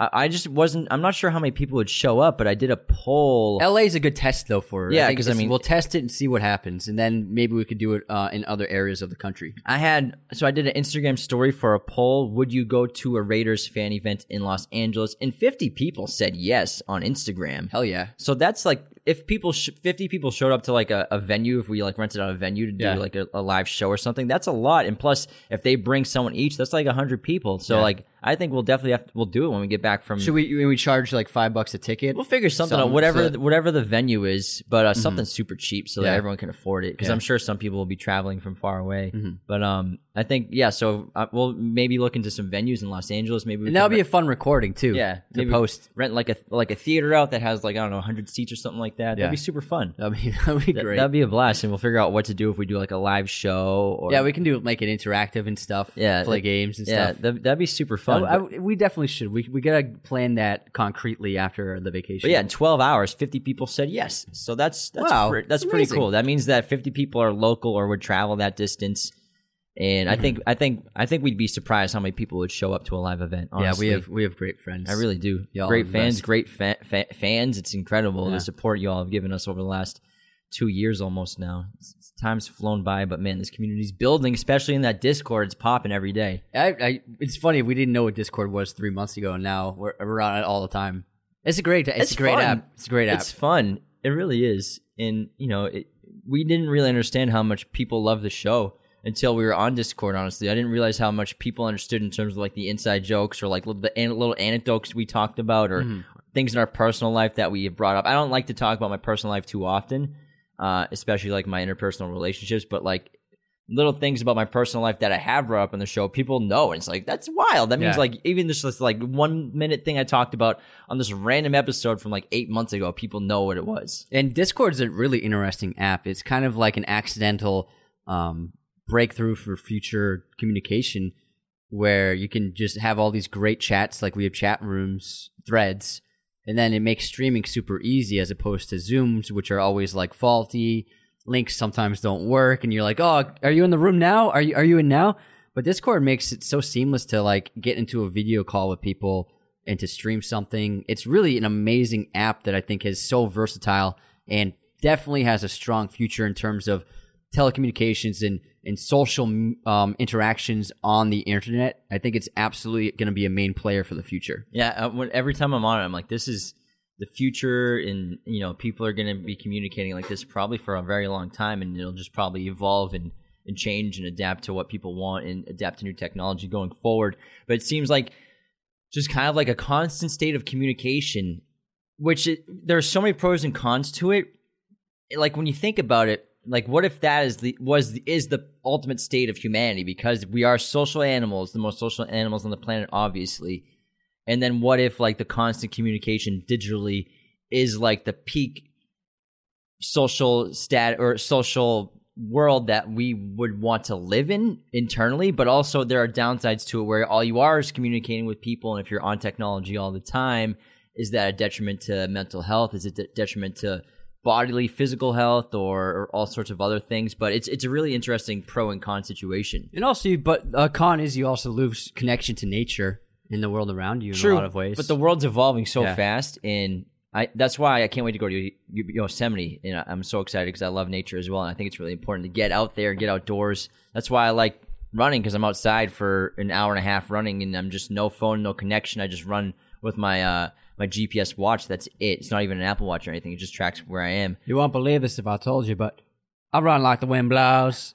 Speaker 3: I, I just wasn't. I'm not sure how many people would show up, but I did a poll.
Speaker 4: LA is a good test though for it.
Speaker 3: Yeah, because I
Speaker 4: it's-
Speaker 3: mean-
Speaker 4: we'll test it and see what happens, and then maybe we could do it uh, in other areas of the country.
Speaker 3: I had so I did an Instagram story for a poll. Would you go to a Raiders fan event in Los Angeles? And 50 people said yes on Instagram.
Speaker 4: Hell yeah!
Speaker 3: So that's like if people, sh- 50 people showed up to like a, a venue, if we like rented out a venue to do
Speaker 4: Yeah.
Speaker 3: like a, a live show or something, that's a lot. And plus, if they bring someone each, that's like 100 people. So
Speaker 4: Yeah.
Speaker 3: like, I think we'll definitely have to, we'll do it when we get back from.
Speaker 4: Should we when we charge like five bucks a ticket?
Speaker 3: We'll figure something, out, whatever
Speaker 4: so-
Speaker 3: whatever the venue is, but uh, something super cheap so that
Speaker 4: Yeah.
Speaker 3: everyone can afford it. Because
Speaker 4: Yeah.
Speaker 3: I'm sure some people will be traveling from far away.
Speaker 4: Mhm.
Speaker 3: But um, I think yeah. So uh, we'll maybe look into some venues in Los Angeles. Maybe
Speaker 4: and that'll be a fun recording too.
Speaker 3: yeah.
Speaker 4: to post.
Speaker 3: rent like a like a theater out that has like I don't know 100 seats or something like that.
Speaker 4: Yeah.
Speaker 3: That'd be super fun.
Speaker 4: That'd be (laughs) that'd be great.
Speaker 3: That'd be a blast, and we'll figure out what to do if we do like a live show or
Speaker 4: yeah, we can do make it interactive and stuff.
Speaker 3: Yeah,
Speaker 4: play
Speaker 3: it-
Speaker 4: games and
Speaker 3: yeah,
Speaker 4: stuff.
Speaker 3: that, that'd be super fun.
Speaker 4: I- I- we definitely should. We we gotta plan that concretely after the vacation.
Speaker 3: but yeah, in 12 hours, 50 people said yes. So that's that's
Speaker 4: Wow,
Speaker 3: pre- that's
Speaker 4: that's
Speaker 3: pretty cool. That means that 50 people are local or would travel that distance. And
Speaker 4: Mm-hmm.
Speaker 3: I think I think I think we'd be surprised how many people would show up to a live event. Honestly.
Speaker 4: Yeah, we have we have great friends.
Speaker 3: I really do.
Speaker 4: Y'all
Speaker 3: great fans,
Speaker 4: best.
Speaker 3: great fa- fa- fans. It's incredible
Speaker 4: Yeah.
Speaker 3: the support you all have given us over the last two years almost now. It's, it's- time's flown by, but man, this community's building, especially in that Discord. It's popping every day.
Speaker 4: I, I, it's funny we didn't know what Discord was three months ago, and now we're, we're on it all the time. It's a great. It's,
Speaker 3: It's
Speaker 4: a great
Speaker 3: fun.
Speaker 4: app. It's a great app.
Speaker 3: It's fun. It really is. And you know, it, we didn't really understand how much people love the show until we were on Discord. Honestly, I didn't realize how much people understood in terms of like the inside jokes or like the an- little anecdotes we talked about or
Speaker 4: Mm-hmm.
Speaker 3: things in our personal life that we brought up. I don't like to talk about my personal life too often, uh, especially like my interpersonal relationships. But like little things about my personal life that I have brought up on the show, people know. And it's like, that's wild. That means
Speaker 4: Yeah.
Speaker 3: like even this, this like one minute thing I talked about on this random episode from like eight months ago, people know what it was.
Speaker 4: And Discord's a really interesting app. It's kind of like an accidental um, breakthrough for future communication where you can just have all these great chats, like we have chat rooms, threads, and then it makes streaming super easy as opposed to Zooms, which are always like faulty. Links sometimes don't work, and you're like, "Oh, are you in the room now? Are you are you in now?" But Discord makes it so seamless to like get into a video call with people and to stream something. It's really an amazing app that I think is so versatile and definitely has a strong future in terms of telecommunications and, and social um, interactions on the internet. I think it's absolutely going to be a main player for the future.
Speaker 3: Yeah, uh, every time I'm on it, I'm like, this is the future, and you know, people are going to be communicating like this probably for a very long time, and it'll just probably evolve and and change and adapt to what people want and adapt to new technology going forward. But it seems like just kind of like a constant state of communication, which it, there's so many pros and cons to it. Like when you think about it, like what if that is the was is the ultimate state of humanity because we are social animals, the most social animals on the planet, obviously. And then what if like the constant communication digitally is like the peak social stat or social world that we would want to live in internally, but also there are downsides to it where all you are is communicating with people, and if you're on technology all the time, is that a detriment to mental health? Is it a detriment to bodily, physical health, or, or all sorts of other things? But it's it's a really interesting pro and con situation.
Speaker 4: And also, but a con is you also lose connection to nature in the world around you in a lot of ways.
Speaker 3: But the world's evolving so
Speaker 4: Yeah.
Speaker 3: fast, and I that's why I can't wait to go to Yo- Yosemite. And I'm so excited because I love nature as well, and I think it's really important to get out there, and get outdoors. That's why I like running because I'm outside for an hour and a half running, and I'm just no phone, no connection. I just run with my uh my GPS watch. That's it. It's not even an Apple Watch or anything. It just tracks where I am.
Speaker 4: you won't believe this if I told you, but I run like the wind blows.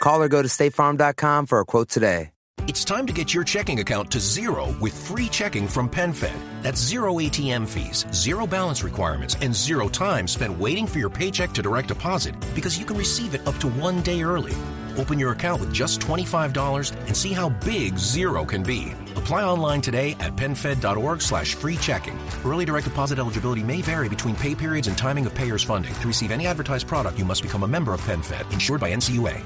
Speaker 5: Call or go to statefarm.com for a quote today.
Speaker 6: It's time to get your checking account to zero with free checking from PenFed. That's zero ATM fees, zero balance requirements, and zero time spent waiting for your paycheck to direct deposit because you can receive it up to one day early. Open your account with just $25 and see how big zero can be. Apply online today at penfed.org slash free checking. Early direct deposit eligibility may vary between pay periods and timing of payer's funding. To receive any advertised product, you must become a member of PenFed, insured by NCUA.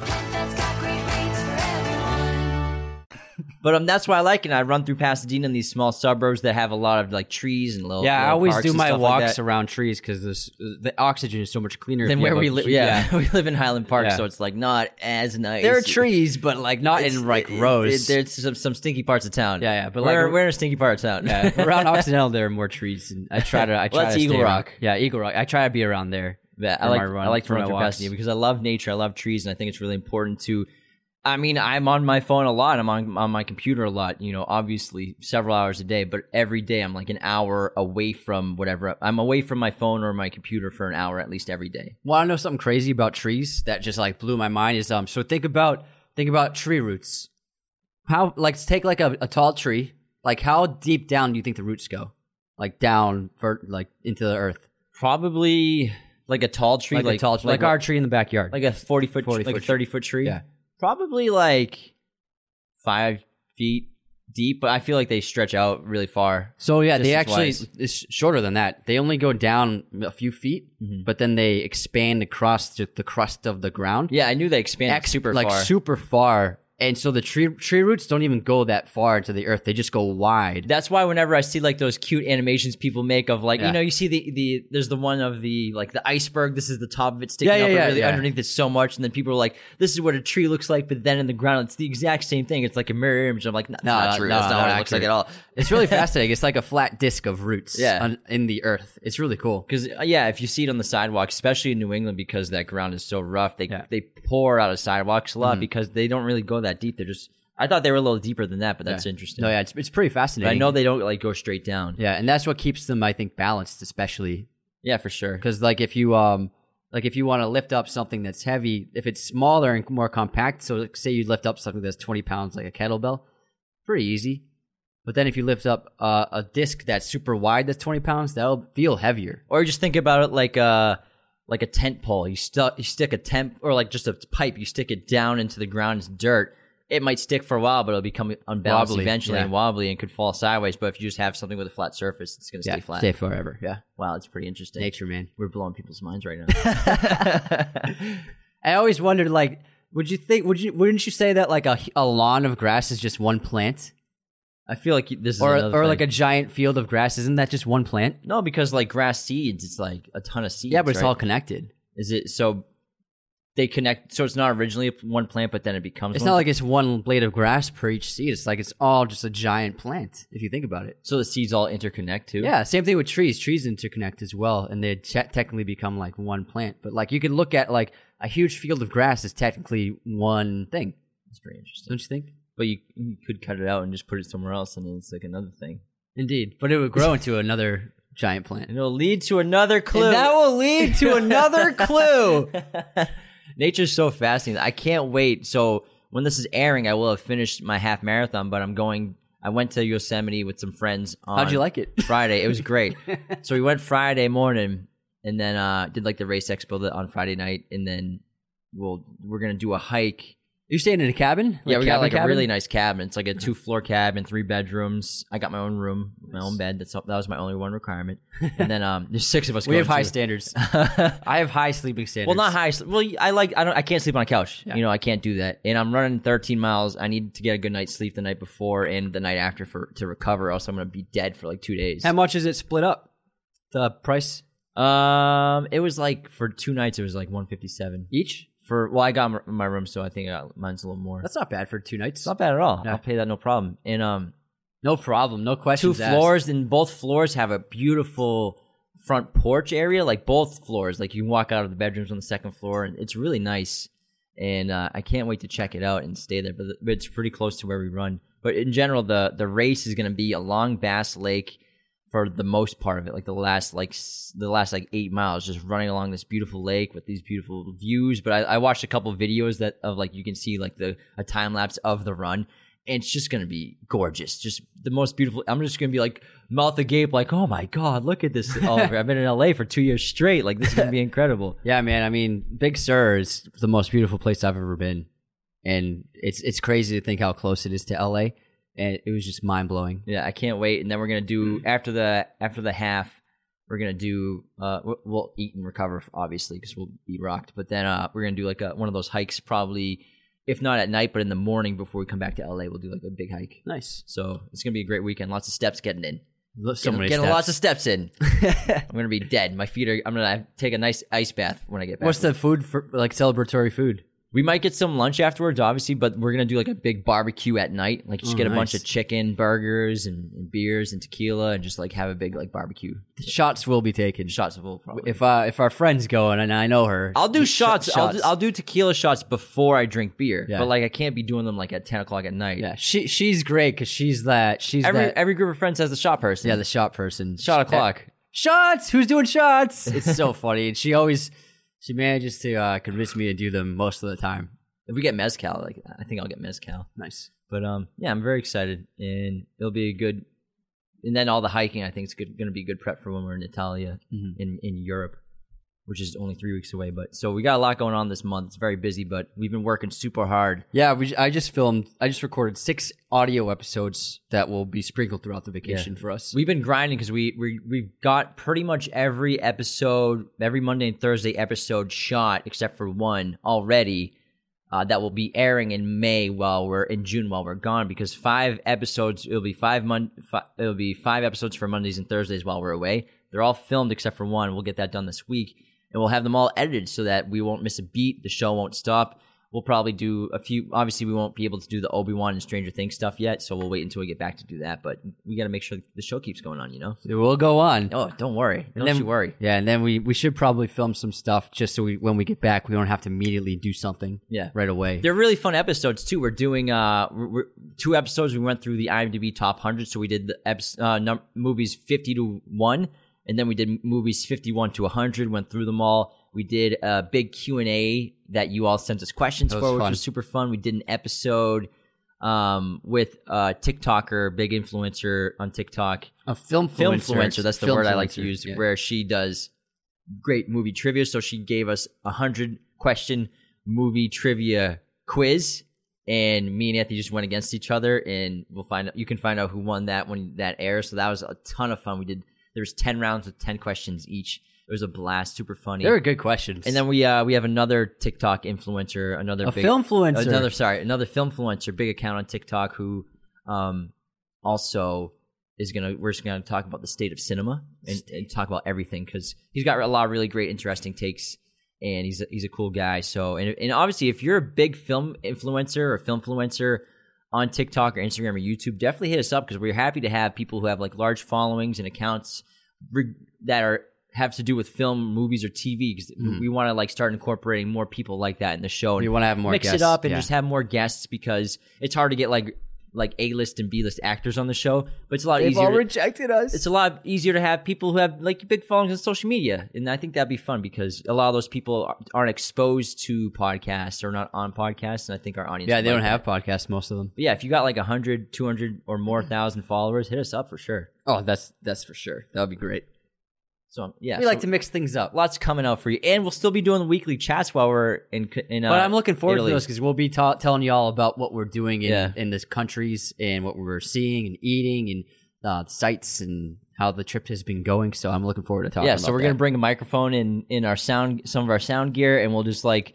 Speaker 3: But um, that's why I like it. I run through Pasadena in these small suburbs that have a lot of like trees and little.
Speaker 4: Yeah, I always do my
Speaker 3: stuff like
Speaker 4: walks around trees because the oxygen is so much cleaner.
Speaker 3: than where we live. Yeah, (laughs) we live in Highland Park,
Speaker 4: Yeah.
Speaker 3: so it's like not as nice.
Speaker 4: There are trees, but like not
Speaker 3: It's-
Speaker 4: in like
Speaker 3: it-
Speaker 4: rows.
Speaker 3: it- there's some, some stinky parts of town.
Speaker 4: Yeah, yeah, but
Speaker 3: we're,
Speaker 4: like-
Speaker 3: we're in a stinky part of town.
Speaker 4: yeah, around (laughs) Occidental there are more trees, and I try to. I (laughs) try
Speaker 3: Well,
Speaker 4: to
Speaker 3: Eagle
Speaker 4: around-
Speaker 3: Rock.
Speaker 4: Yeah, Eagle Rock. I try to be around there.
Speaker 3: Yeah, I like
Speaker 4: run-
Speaker 3: I like to run through. Pasadena because I love nature. I love trees, and I think it's really important to. I mean, I'm on my phone a lot. I'm on on my computer a lot. You know, obviously several hours a day, but every day I'm like an hour away from whatever. I'm away from my phone or my computer for an hour at least every day.
Speaker 4: Want to know something crazy about trees that just like blew my mind? Is um. So think about think about tree roots. How like take like a, a tall tree. Like how deep down do you think the roots go? Like down for like into the earth.
Speaker 3: Probably like a tall tree,
Speaker 4: Like,
Speaker 3: like
Speaker 4: a tall tree, like, our tree in the backyard.
Speaker 3: like a forty foot,
Speaker 4: 40
Speaker 3: like a thirty foot tree.
Speaker 4: Yeah.
Speaker 3: Probably like five feet deep, but I feel like they stretch out really far.
Speaker 4: So yeah, they actually
Speaker 3: Distance-wise.
Speaker 4: it's shorter than that. They only go down a few feet,
Speaker 3: Mm-hmm.
Speaker 4: but then they expand across the, the crust of the ground.
Speaker 3: Yeah, I knew they expanded
Speaker 4: Ex-
Speaker 3: super
Speaker 4: like
Speaker 3: far.
Speaker 4: super far. And so the tree tree roots don't even go that far into the earth. They just go wide.
Speaker 3: That's why whenever I see like those cute animations people make of like
Speaker 4: Yeah.
Speaker 3: you know you see the the there's the one of the like the iceberg this is the top of it sticking
Speaker 4: Yeah, yeah,
Speaker 3: up
Speaker 4: yeah,
Speaker 3: really
Speaker 4: yeah.
Speaker 3: underneath it so much and then people are like this is what a tree looks like but then in the ground it's the exact same thing it's like a mirror image I'm like no, that's
Speaker 4: No,
Speaker 3: not true
Speaker 4: no,
Speaker 3: that's not
Speaker 4: not
Speaker 3: what it looks like at all (laughs)
Speaker 4: It's really (laughs) fascinating. It's like a flat disc of roots
Speaker 3: Yeah.
Speaker 4: on, in the earth. It's really cool.
Speaker 3: because uh, yeah if you see it on the sidewalk especially in New England because that ground is so rough they they pour out of sidewalks a lot mm-hmm. because they don't really go that deep they're just I thought they were a little deeper than that but that's interesting
Speaker 4: No, yeah, it's, it's pretty
Speaker 3: but
Speaker 4: fascinating.
Speaker 3: I know they don't like go straight down
Speaker 4: Yeah, and that's what keeps them, I think, balanced, especially
Speaker 3: yeah for sure
Speaker 4: because like if you um like if you want to lift up something that's heavy, if it's smaller and more compact, so like, say you lift up something that's twenty pounds like a kettlebell, pretty easy. But then if you lift up uh, a disc that's super wide, that's twenty pounds, that'll feel heavier.
Speaker 3: Or just think about it like a like a tent pole. You stuck you stick a tent or like just a pipe. You stick it down into the ground. It's dirt. It might stick for a while, but it'll become unbalanced
Speaker 4: Wobbly,
Speaker 3: eventually
Speaker 4: yeah.
Speaker 3: and wobbly and could fall sideways. But if you just have something with a flat surface, it's going to
Speaker 4: Yeah,
Speaker 3: stay flat.
Speaker 4: stay forever. Yeah,
Speaker 3: Wow, it's pretty interesting.
Speaker 4: nature, man.
Speaker 3: We're blowing people's minds right now. (laughs) (laughs)
Speaker 4: I always wondered, like, would you think? Would you? Wouldn't you say that like a, a lawn of grass is just one plant,
Speaker 3: I feel like this is
Speaker 4: or
Speaker 3: another
Speaker 4: or
Speaker 3: thing.
Speaker 4: like a giant field of grass? Isn't that just one plant?
Speaker 3: no, because like grass seeds, it's like a ton of seeds.
Speaker 4: Yeah, but it's
Speaker 3: right?
Speaker 4: all connected.
Speaker 3: Is it so? They connect, so it's not originally one plant, but then it becomes.
Speaker 4: It's not like it's one blade of grass per each seed. It's like it's all just a giant plant if you think about it.
Speaker 3: so the seeds all interconnect too.
Speaker 4: Yeah, same thing with trees. Trees interconnect as well, and they te- technically become like one plant. But like you can look at like a huge field of grass is technically one thing,
Speaker 3: it's pretty interesting.
Speaker 4: don't you think?
Speaker 3: But you, you could cut it out and just put it somewhere else, and then it's like another thing.
Speaker 4: Indeed, but it would grow into another giant plant.
Speaker 3: And it'll lead to another clue.
Speaker 4: And that will lead to another clue. (laughs)
Speaker 3: Nature's so fascinating. I can't wait. So when this is airing, I will have finished my half marathon. But I'm going. I went to Yosemite with some friends. On
Speaker 4: How'd you like it? (laughs)
Speaker 3: Friday. It was great. (laughs) so we went Friday morning, and then uh, did like the race expo on Friday night, and then we'll we're gonna do a hike.
Speaker 4: You're staying in a cabin?
Speaker 3: yeah, we got
Speaker 4: cabin
Speaker 3: like a really nice cabin. It's like a two floor cabin, three bedrooms. I got my own room, my own bed. That's that was my only one requirement. (laughs) And then um, there's six of us.
Speaker 4: We have high
Speaker 3: too.
Speaker 4: standards. (laughs) I have high sleeping standards.
Speaker 3: Well, not high. Well, I like. I don't. I can't sleep on a couch. You know, I can't do that. And I'm running 13 miles. I need to get a good night's sleep the night before and the night after for to recover. Or else I'm gonna be dead for like two days.
Speaker 4: How much is it split up? The price
Speaker 3: Um, it was like for two nights. It was like 157
Speaker 4: each?
Speaker 3: For. Well, I got my room, so I think mine's a little more.
Speaker 4: That's not bad for two nights.
Speaker 3: It's not bad at all. I'll pay that no problem. And um,
Speaker 4: No problem. No
Speaker 3: two
Speaker 4: questions. asked.
Speaker 3: floors, and both floors have a beautiful front porch area. Like both floors, like you can walk out of the bedrooms on the second floor, and it's really nice. And uh, I can't wait to check it out and stay there. But, but it's pretty close to where we run. But in general, the the race is going to be along Bass Lake for the most part of it, like the last like the last like eight miles, just running along this beautiful lake with these beautiful views. But I, I watched a couple videos that of like you can see like the a time lapse of the run, and it's just gonna be gorgeous, just the most beautiful. I'm just gonna be like mouth agape, like oh my god, look at this, Oliver. Oh, (laughs) I've been in LA for two years straight. Like this is gonna be incredible. (laughs)
Speaker 4: Yeah, man. I mean, Big Sur is the most beautiful place I've ever been, and it's it's crazy to think how close it is to LA, and it was just mind blowing.
Speaker 3: Yeah, I can't wait. And then we're gonna do after the after the half, we're gonna do uh we'll- we'll eat and recover obviously because we'll be rocked. But then uh we're gonna do like a, one of those hikes probably if not at night, but in the morning before we come back to LA, we'll do like a big hike.
Speaker 4: Nice.
Speaker 3: So it's gonna be a great weekend. Lots of steps getting in.
Speaker 4: So
Speaker 3: Getting,
Speaker 4: many
Speaker 3: getting
Speaker 4: steps.
Speaker 3: lots of steps in. (laughs) I'm gonna be dead. My feet are. I'm gonna take a nice ice bath when I get back.
Speaker 4: What's the food for like celebratory food?
Speaker 3: We might get some lunch afterwards, obviously, but we're gonna do like a big barbecue at night. Like just
Speaker 4: Oh,
Speaker 3: get a bunch
Speaker 4: nice.
Speaker 3: of chicken, burgers, and, and beers and tequila, and just like have a big like barbecue.
Speaker 4: Shots will be taken.
Speaker 3: Shots of probably.
Speaker 4: If uh, if our friend's going and I know her,
Speaker 3: I'll do
Speaker 4: sh-
Speaker 3: shots. I'll, do, I'll do tequila shots before I drink beer.
Speaker 4: Yeah.
Speaker 3: But like I can't be doing them like at ten o'clock at night.
Speaker 4: yeah, she she's great because she's that she's
Speaker 3: Every
Speaker 4: that
Speaker 3: every group of friends has the shot person.
Speaker 4: yeah the shot person.
Speaker 3: shot o'clock.
Speaker 4: Shots. Who's doing shots? It's so (laughs) funny, and she always she manages to uh, convince me to do them most of the time.
Speaker 3: If we get mezcal, like I think I'll get mezcal.
Speaker 4: Nice.
Speaker 3: But um, yeah, I'm very excited, and it'll be a good. And then all the hiking, I think, is going to be good prep for when we're in Italia,
Speaker 4: Mhm.
Speaker 3: in in Europe, which is only three weeks away. But so we got a lot going on this month. It's very busy, but we've been working super hard.
Speaker 4: Yeah, we, I just filmed. I just recorded six audio episodes that will be sprinkled throughout the vacation for us.
Speaker 3: We've been grinding because we we we've got pretty much every episode, every Monday and Thursday episode shot except for one already. Uh, that will be airing in May while we're in June while we're gone because five episodes it'll be five mon- fi- it'll be five episodes for Mondays and Thursdays while we're away. They're all filmed except for one. We'll get that done this week and we'll have them all edited so that we won't miss a beat. The show won't stop. We'll probably do a few. Obviously, we won't be able to do the Obi Wan and Stranger Things stuff yet, so we'll wait until we get back to do that. But we got to make sure the show keeps going on. You know.
Speaker 4: it will go on.
Speaker 3: Oh, don't worry. Don't
Speaker 4: then,
Speaker 3: you worry.
Speaker 4: Yeah, and then we we should probably film some stuff just so we when we get back we don't have to immediately do something.
Speaker 3: Yeah.
Speaker 4: right away.
Speaker 3: They're really fun episodes too. We're doing uh we're, two episodes. We went through the IMDb top hundred, so we did the uh, num- movies fifty to one, and then we did movies fifty one to hundred. Went through them all. We did a big Q and A that you all sent us questions for,
Speaker 4: was
Speaker 3: which was super fun. We did an episode um with a TikToker, big influencer on TikTok.
Speaker 4: a film
Speaker 3: film
Speaker 4: influencer.
Speaker 3: influencer. That's the
Speaker 4: Film
Speaker 3: word I like to use,
Speaker 4: yeah.
Speaker 3: where she does great movie trivia. So she gave us a hundred question movie trivia quiz, and me and Anthony just went against each other, and we'll find out. You can find out who won that when that airs. So that was a ton of fun. We did. There was ten rounds with ten questions each. It was a blast, super funny.
Speaker 4: They were good questions.
Speaker 3: and then we uh we have another TikTok influencer, another
Speaker 4: a
Speaker 3: big,
Speaker 4: film influencer.
Speaker 3: Another sorry, another film influencer, big account on TikTok who um also is gonna we're just gonna talk about the state of cinema and, and talk about everything because he's got a lot of really great, interesting takes, and he's a, he's a cool guy. So and and obviously, if you're a big film influencer or film influencer on TikTok or Instagram or YouTube, definitely hit us up because we're happy to have people who have like large followings and accounts re- that are have to do with film, movies, or TV. Because we mm-hmm. want to like start incorporating more people like that in the show.
Speaker 4: We
Speaker 3: and
Speaker 4: wanna have more
Speaker 3: mix
Speaker 4: guests,
Speaker 3: it up and
Speaker 4: yeah.
Speaker 3: just have more guests because it's hard to get like like A list and B list actors on the show, but it's a lot
Speaker 4: They've
Speaker 3: easier.
Speaker 4: all
Speaker 3: to-
Speaker 4: rejected us.
Speaker 3: it's a lot easier to have people who have like big followings on social media, and I think that'd be fun because a lot of those people aren't exposed to podcasts or not on podcasts, and I think our audience.
Speaker 4: yeah, they don't
Speaker 3: like
Speaker 4: have
Speaker 3: that.
Speaker 4: podcasts. Most of them.
Speaker 3: But yeah, if you got like 100, 200 or more thousand followers, hit us up for sure.
Speaker 4: Oh, that's that's for sure. That would be great.
Speaker 3: So yeah,
Speaker 4: we
Speaker 3: so
Speaker 4: like to mix things up.
Speaker 3: lots coming out for you, and we'll still be doing the weekly chats while we're in. in uh,
Speaker 4: But I'm looking forward
Speaker 3: Italy.
Speaker 4: to those because we'll be ta- telling you all about what we're doing in,
Speaker 3: Yeah.
Speaker 4: in this countries and what we're seeing and eating and uh, sites and how the trip has been going. So I'm looking forward to talking.
Speaker 3: Yeah, so we're
Speaker 4: that.
Speaker 3: gonna bring a microphone in in our sound, some of our sound gear, and we'll just like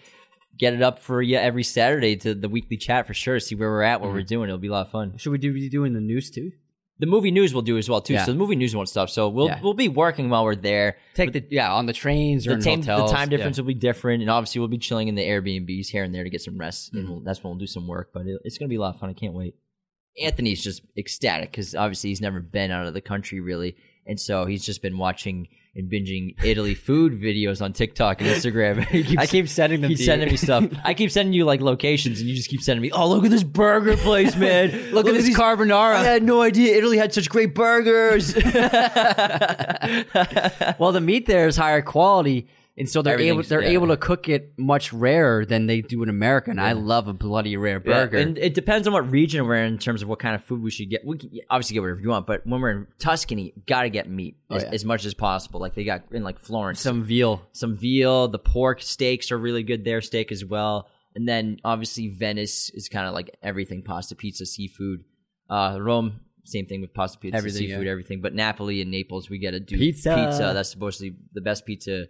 Speaker 3: get it up for you every Saturday to the weekly chat for sure. See where we're at, what we're doing. It'll be a lot of fun.
Speaker 4: Should we do be doing the news too?
Speaker 3: The movie news we'll do as well too.
Speaker 4: Yeah.
Speaker 3: So the movie news won't stop. So we'll
Speaker 4: Yeah.
Speaker 3: we'll be working while we're there.
Speaker 4: Take the yeah on the trains or
Speaker 3: The
Speaker 4: in
Speaker 3: time, the
Speaker 4: hotels.
Speaker 3: time
Speaker 4: Yeah.
Speaker 3: difference will be different, and obviously we'll be chilling in the Airbnbs here and there to get some rest,
Speaker 4: Mm-hmm.
Speaker 3: and we'll, that's when we'll do some work. But it, it's gonna be a lot of fun. I can't wait. Anthony's just ecstatic because obviously he's never been out of the country really, and so he's just been watching and binging Italy food videos on TikTok and Instagram. (laughs) Keeps-
Speaker 4: I keep sending them
Speaker 3: He's
Speaker 4: to
Speaker 3: sending
Speaker 4: you.
Speaker 3: me stuff. (laughs) I keep sending you like locations, and you just keep sending me. Oh, look at this burger place, (laughs) man!
Speaker 4: Look, at this
Speaker 3: these-
Speaker 4: carbonara.
Speaker 3: I had no idea Italy had such great burgers.
Speaker 4: well, the meat there is higher quality, and so they're able they're
Speaker 3: yeah.
Speaker 4: able to cook it much rarer than they do in America. And I love a bloody rare burger.
Speaker 3: Yeah, and it depends on what region we're in in terms of what kind of food we should get. We can obviously get whatever you want, but when we're in Tuscany, gotta get meat as,
Speaker 4: yeah.
Speaker 3: as much as possible. Like they got in like Florence,
Speaker 4: Some veal.
Speaker 3: some veal. The pork steaks are really good there, steak as well. And then obviously Venice is kind of like everything: pasta, pizza, seafood. Uh, Rome, same thing with pasta, pizza,
Speaker 4: Everything,
Speaker 3: seafood,
Speaker 4: yeah.
Speaker 3: everything. But Napoli and Naples, we get to do
Speaker 4: Pizza.
Speaker 3: Pizza. That's supposed to be the best pizza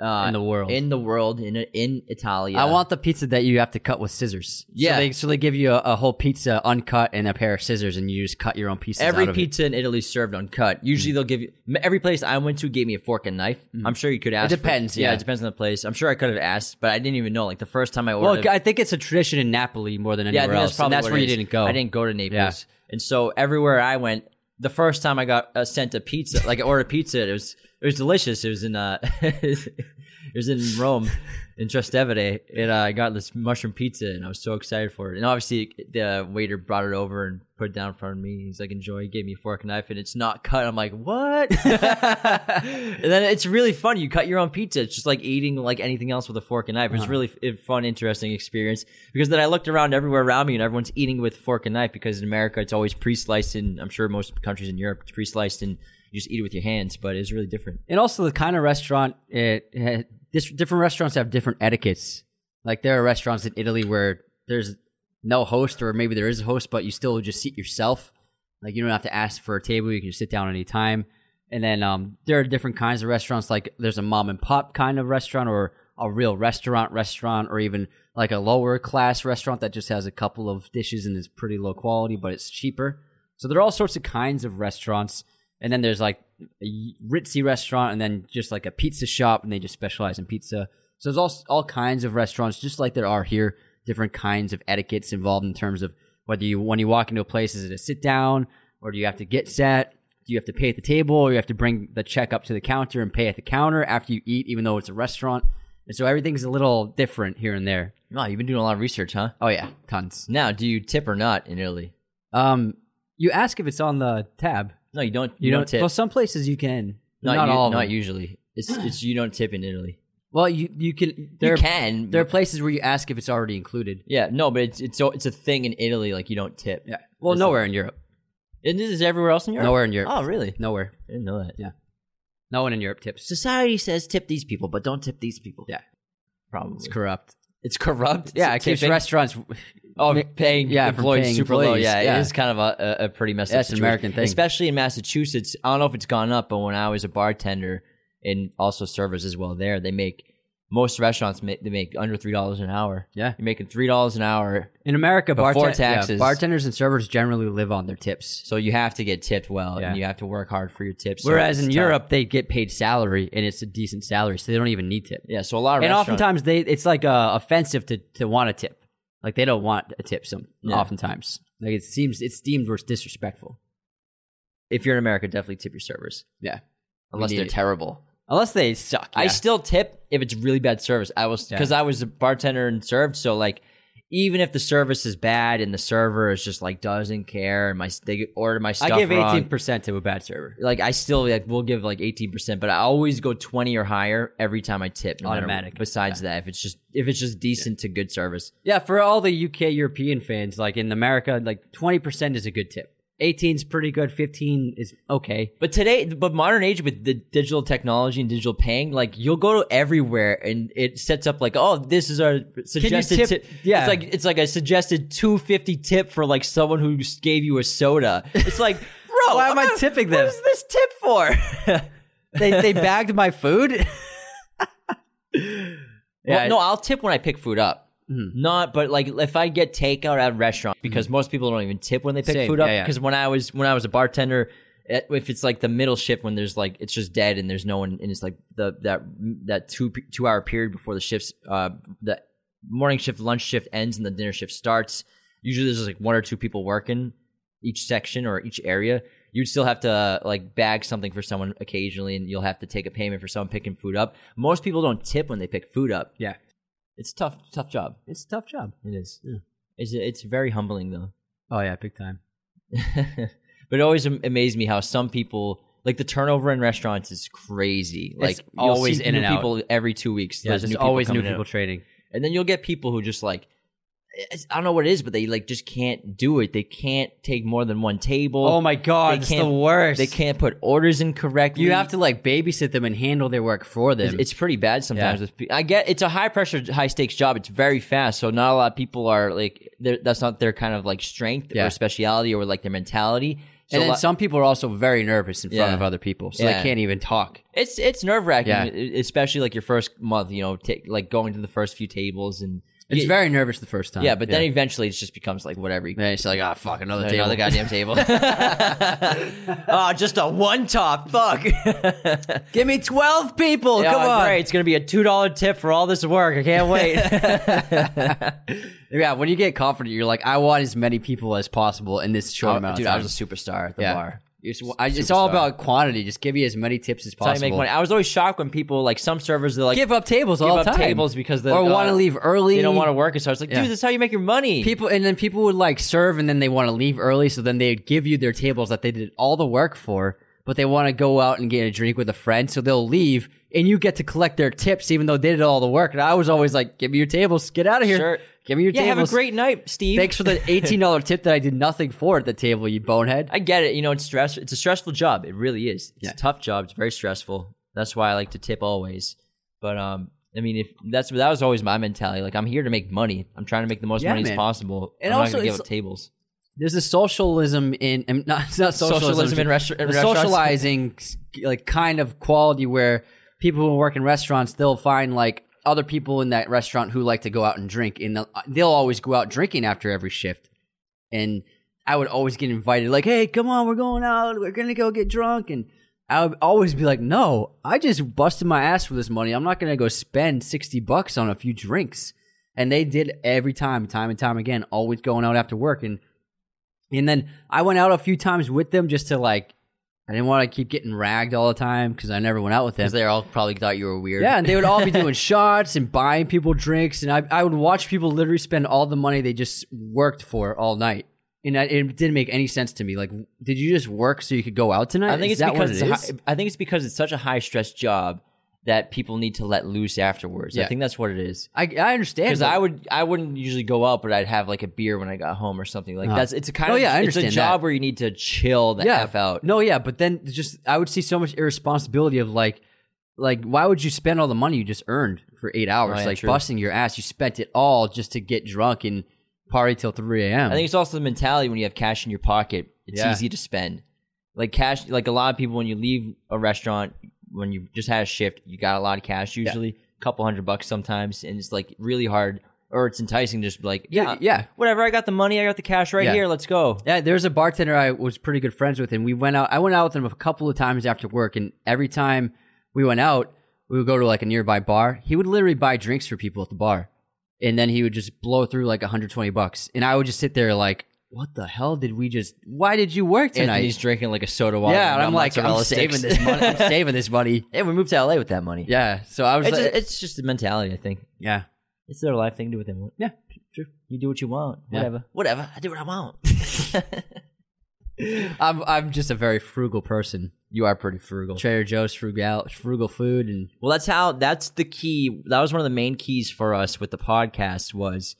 Speaker 3: uh,
Speaker 4: In the world.
Speaker 3: In the world, in in Italia.
Speaker 4: I want the pizza that you have to cut with scissors.
Speaker 3: Yeah.
Speaker 4: So they, so they give you a, a whole pizza uncut and a pair of scissors, and you just cut your own pieces.
Speaker 3: every
Speaker 4: out of it.
Speaker 3: pizza in Italy is served uncut. Usually they'll give you every place I went to gave me a fork and knife. I'm sure you could ask. It
Speaker 4: depends,
Speaker 3: yeah.
Speaker 4: yeah.
Speaker 3: it depends on the place. I'm sure I could have asked, but I didn't even know. Like the first time I
Speaker 4: Well,
Speaker 3: ordered,
Speaker 4: I think it's a tradition in Napoli more than
Speaker 3: yeah,
Speaker 4: anywhere
Speaker 3: think
Speaker 4: else.
Speaker 3: that's probably
Speaker 4: and that's where you didn't go.
Speaker 3: I didn't go to Naples,
Speaker 4: Yeah.
Speaker 3: and so everywhere I went, the first time I got uh, sent a pizza, like I ordered pizza, it was it was delicious. It was in uh, (laughs) it was in Rome, in Trastevere, and uh, I got this mushroom pizza, and I was so excited for it. And obviously, the waiter brought it over and put it down in front of me. He's like, "Enjoy." He gave me a fork and knife, and it's not cut. I'm like, "What?" (laughs) and then it's really fun. You cut your own pizza. It's just like eating like anything else with a fork and knife. It was really f- fun, interesting experience because then I looked around everywhere around me and everyone's eating with fork and knife because in America it's always pre-sliced and I'm sure most countries in Europe it's pre-sliced and you just eat it with your hands, but it's really different.
Speaker 4: and also the kind of restaurant it, it this, different restaurants have different etiquettes. Like there are restaurants in italy where there's no host or maybe there is a host but you still just seat yourself. Like you don't have to ask for a table. You can just sit down anytime and then um, there are different kinds of restaurants. Like there's a mom and pop kind of restaurant or a real restaurant restaurant or even like a lower class restaurant that just has a couple of dishes and is pretty low quality but it's cheaper. So there are all sorts of kinds of restaurants and then there's like a ritzy restaurant and then just like a pizza shop and they just specialize in pizza. So there's all, all kinds of restaurants just like there are here different kinds of etiquettes involved in terms of whether you when you walk into a place is it a sit down or do you have to get set? Do you have to pay at the table or you have to bring the check up to the counter and pay at the counter after you eat even though it's a restaurant? And so everything's a little different here and there.
Speaker 3: Wow, you've been doing a lot of research, huh?
Speaker 4: oh yeah. Tons.
Speaker 3: Now, do you tip or not in Italy?
Speaker 4: um you ask if it's on the tab
Speaker 3: No, you don't.
Speaker 4: you,
Speaker 3: You,
Speaker 4: don't,
Speaker 3: don't tip.
Speaker 4: well some places you can
Speaker 3: not
Speaker 4: not
Speaker 3: u-
Speaker 4: all
Speaker 3: not usually. It's (sighs) it's you don't tip in Italy.
Speaker 4: Well, you you can there
Speaker 3: you can.
Speaker 4: there are places where you ask if it's already included.
Speaker 3: yeah, no, but it's it's it's a thing in Italy. Like you don't tip.
Speaker 4: Yeah. Well, nowhere in Europe.
Speaker 3: And this is everywhere else in Europe.
Speaker 4: Nowhere in Europe.
Speaker 3: Oh, really?
Speaker 4: Nowhere.
Speaker 3: I didn't know that.
Speaker 4: Yeah. No one in Europe tips.
Speaker 3: Society says tip these people, but don't tip these people.
Speaker 4: Yeah.
Speaker 3: Probably.
Speaker 4: It's corrupt.
Speaker 3: It's corrupt.
Speaker 4: Yeah, it
Speaker 3: It's
Speaker 4: keeps
Speaker 3: tipping?
Speaker 4: restaurants.
Speaker 3: Oh, paying
Speaker 4: Yeah,
Speaker 3: employees
Speaker 4: paying
Speaker 3: super low. Yeah,
Speaker 4: yeah.
Speaker 3: it is kind of a, a, pretty messed up
Speaker 4: it's an. American thing.
Speaker 3: Especially in Massachusetts. I don't know if it's gone up, but when I was a bartender and also servers as well there, they make most restaurants make they make under three dollars an hour.
Speaker 4: Yeah.
Speaker 3: You're making three dollars an hour,
Speaker 4: In America,
Speaker 3: Before
Speaker 4: barten- yeah,
Speaker 3: taxes.
Speaker 4: bartenders and servers generally live on their tips.
Speaker 3: so you have to get tipped well,
Speaker 4: Yeah.
Speaker 3: and you have to work hard for your tips.
Speaker 4: Whereas
Speaker 3: it's
Speaker 4: in
Speaker 3: tough.
Speaker 4: Europe, they get paid salary and it's a decent salary, so they don't even need tip.
Speaker 3: yeah, so a lot of
Speaker 4: and oftentimes they it's like uh, offensive to to want a tip. Like they don't want a tip. Some
Speaker 3: Yeah.
Speaker 4: oftentimes, like it seems it's deemed worse disrespectful.
Speaker 3: if you're in America, definitely tip your servers
Speaker 4: Yeah.
Speaker 3: unless they're
Speaker 4: it.
Speaker 3: terrible.
Speaker 4: Unless they suck.
Speaker 3: I still tip if it's really bad service. I was
Speaker 4: Yeah.
Speaker 3: because I was a bartender and served, so like even if the service is bad and the server is just like doesn't care and my they order my stuff
Speaker 4: I give eighteen percent to a bad server.
Speaker 3: like I still like will give like eighteen percent, but I always go twenty or higher every time I tip. no
Speaker 4: Automatic.
Speaker 3: what. Besides that, if it's just if it's just decent to good service,
Speaker 4: Yeah, for all the UK European fans, like in America, like twenty percent is a good tip. 18 is pretty good. Fifteen is okay.
Speaker 3: But today, but modern age with the digital technology and digital paying, like you'll go to everywhere and it sets up like, oh, this is our suggested
Speaker 4: tip- yeah.
Speaker 3: it's like it's like a suggested two fifty tip for like someone who gave you a soda. It's like, (laughs) bro,
Speaker 4: Why am I
Speaker 3: not-
Speaker 4: tipping
Speaker 3: What
Speaker 4: them?
Speaker 3: is this tip for? (laughs)
Speaker 4: They they bagged my food. (laughs)
Speaker 3: well, no, I'll tip when I pick food up.
Speaker 4: Mm-hmm.
Speaker 3: Not, but like if I get takeout at a restaurant, because most people don't even tip when they pick
Speaker 4: Same,
Speaker 3: food up.
Speaker 4: yeah, yeah.
Speaker 3: Because when I was when I was a bartender, eh, if it's like the middle shift when there's like it's just dead and there's no one, and it's like the that that two two hour period before the shifts, uh, the morning shift, lunch shift ends and the dinner shift starts. Usually there's just like one or two people working each section or each area. You'd still have to uh, like bag something for someone occasionally, and you'll have to take a payment for someone picking food up. Most people don't tip when they pick food up.
Speaker 4: yeah,
Speaker 3: It's a tough, tough job.
Speaker 4: it's a tough job.
Speaker 3: It is. It's it's very humbling though.
Speaker 4: Oh yeah, big time. (laughs)
Speaker 3: but it always am- amazed me how some people like the turnover in restaurants is crazy. Like
Speaker 4: always in
Speaker 3: new
Speaker 4: and out.
Speaker 3: people every two weeks.
Speaker 4: Yeah,
Speaker 3: There's new people
Speaker 4: always new people trading.
Speaker 3: and then you'll get people who just like I don't know what it is, but they like just can't do it. They can't take more than one table.
Speaker 4: Oh my god,
Speaker 3: They
Speaker 4: it's
Speaker 3: can't-
Speaker 4: the worst.
Speaker 3: They can't put orders in correctly.
Speaker 4: You have to like babysit them and handle their work for them.
Speaker 3: It's, it's pretty bad sometimes.
Speaker 4: Yeah.
Speaker 3: I get it's a high pressure, high stakes job. It's very fast, so not a lot of people are like that's not their kind of like strength
Speaker 4: Yeah.
Speaker 3: or speciality or like their mentality. So
Speaker 4: and then
Speaker 3: lo-
Speaker 4: some people are also very nervous in front
Speaker 3: Yeah.
Speaker 4: of other people, so they can't even talk.
Speaker 3: It's it's nerve wracking, especially like your first month. You know, ta like going to the first few tables and
Speaker 4: It's very nervous the first time.
Speaker 3: yeah. But then eventually it just becomes like whatever. You,
Speaker 4: then it's like, ah, fuck, another table.
Speaker 3: another goddamn table. oh, (laughs) (laughs) just a one top. Fuck. (laughs)
Speaker 4: Give me twelve people.
Speaker 3: Yeah,
Speaker 4: Come on.
Speaker 3: great. It's gonna be a two dollar tip for all this work. I can't wait.
Speaker 4: Yeah, when you get confident, you're like, I want as many people as possible in this short
Speaker 3: Oh,
Speaker 4: amount
Speaker 3: dude,
Speaker 4: of
Speaker 3: I
Speaker 4: time.
Speaker 3: was a superstar at the
Speaker 4: yeah.
Speaker 3: bar.
Speaker 4: It's, I- it's all about quantity. Just give me as many tips as
Speaker 3: That's how you
Speaker 4: possible.
Speaker 3: make money. I was always shocked when people like some servers they're like
Speaker 4: give up tables
Speaker 3: give
Speaker 4: all
Speaker 3: up
Speaker 4: the time.
Speaker 3: tables because they
Speaker 4: or want to
Speaker 3: uh,
Speaker 4: leave early.
Speaker 3: They don't want to work. and So I was like, dude, this is how you make your money.
Speaker 4: People and then people would like serve and then they want to leave early, so then they'd give you their tables that they did all the work for, but they want to go out and get a drink with a friend, so they'll leave and you get to collect their tips even though they did all the work. And I was always like, "Give me your tables, get out of here,
Speaker 3: Sure.
Speaker 4: Give me your
Speaker 3: yeah,
Speaker 4: tables."
Speaker 3: have a great night, Steve.
Speaker 4: Thanks for the (laughs) eighteen dollar tip that I did nothing for at the table, you bonehead.
Speaker 3: I get it. You know, it's stress. It's a stressful job. It really is. It's
Speaker 4: Yeah.
Speaker 3: a tough job. It's very stressful. That's why I like to tip always. But um, I mean, if that's that was always my mentality. Like I'm here to make money. I'm trying to make the most
Speaker 4: Yeah,
Speaker 3: money
Speaker 4: man.
Speaker 3: as possible.
Speaker 4: And
Speaker 3: I'm
Speaker 4: also
Speaker 3: not give up tables.
Speaker 4: There's a socialism in, (laughs) not, it's not socialism,
Speaker 3: Socialism in restau- in restaurants?
Speaker 4: socializing like kind of quality where people who work in restaurants they'll find like other people in that restaurant who like to go out and drink, and they'll, they'll always go out drinking after every shift. And I would always get invited, like, "Hey, come on, we're going out. We're gonna go get drunk." And I would always be like, "No, I just busted my ass for this money. I'm not gonna go spend sixty bucks on a few drinks." And they did every time, time and time again, always going out after work. And and then I went out a few times with them just to like, I didn't want to keep getting ragged all the time because I never went out with them.
Speaker 3: Because they all probably thought you were weird.
Speaker 4: Yeah, and they would all be (laughs) doing shots and buying people drinks, and I I would watch people literally spend all the money they just worked for all night, and I, it didn't make any sense to me. Like, did you just work so you could go out tonight?
Speaker 3: I think
Speaker 4: Is
Speaker 3: it's because it's high, I think it's because it's such a high stress job that people need to let loose afterwards.
Speaker 4: Yeah.
Speaker 3: I think that's what it is.
Speaker 4: I I understand
Speaker 3: Because I would, I wouldn't usually go out, but I'd have like a beer when I got home or something like
Speaker 4: Uh-huh.
Speaker 3: that's. It's a kind
Speaker 4: Oh,
Speaker 3: of,
Speaker 4: yeah, I
Speaker 3: it's a job
Speaker 4: that.
Speaker 3: where you need to chill the
Speaker 4: yeah
Speaker 3: f out.
Speaker 4: No, yeah, but then just I would see so much irresponsibility of like. Like, why would you spend all the money you just earned for eight hours,
Speaker 3: Oh, yeah,
Speaker 4: like
Speaker 3: true.
Speaker 4: busting your ass? You spent it all just to get drunk and party till three a.m.
Speaker 3: I think it's also the mentality when you have cash in your pocket, it's
Speaker 4: Yeah.
Speaker 3: easy to spend. Like cash, like a lot of people when you leave a restaurant, when you just had a shift, you got a lot of cash usually, a couple hundred bucks sometimes, and it's like really hard or it's enticing to just be like, yeah,
Speaker 4: yeah.
Speaker 3: whatever, I got the money, I got the cash right
Speaker 4: Yeah.
Speaker 3: here, let's go.
Speaker 4: Yeah, there's a bartender I was pretty good friends with, and we went out. I went out with him a couple of times after work, and every time we went out, we would go to like a nearby bar. He would literally buy drinks for people at the bar, and then he would just blow through like 120 bucks, and I would just sit there like, "What the hell did we just? Why did you work tonight?"
Speaker 3: Anthony's drinking like a soda water.
Speaker 4: yeah, and
Speaker 3: and
Speaker 4: I'm like, I'm saving
Speaker 3: sticks.
Speaker 4: this money. I'm (laughs) saving this money.
Speaker 3: yeah, we moved to LA with that money.
Speaker 4: Yeah, so I was
Speaker 3: it's,
Speaker 4: like,
Speaker 3: a- it's just a mentality. I think
Speaker 4: yeah,
Speaker 3: it's their life thing. To do what they want.
Speaker 4: yeah, true.
Speaker 3: You do what you want.
Speaker 4: Yeah.
Speaker 3: Whatever. Whatever. I do what I want. (laughs)
Speaker 4: I'm I'm just a very frugal person.
Speaker 3: you are pretty frugal.
Speaker 4: Trader Joe's frugal frugal food and
Speaker 3: Well, that's how. That's the key. That was one of the main keys for us with the podcast was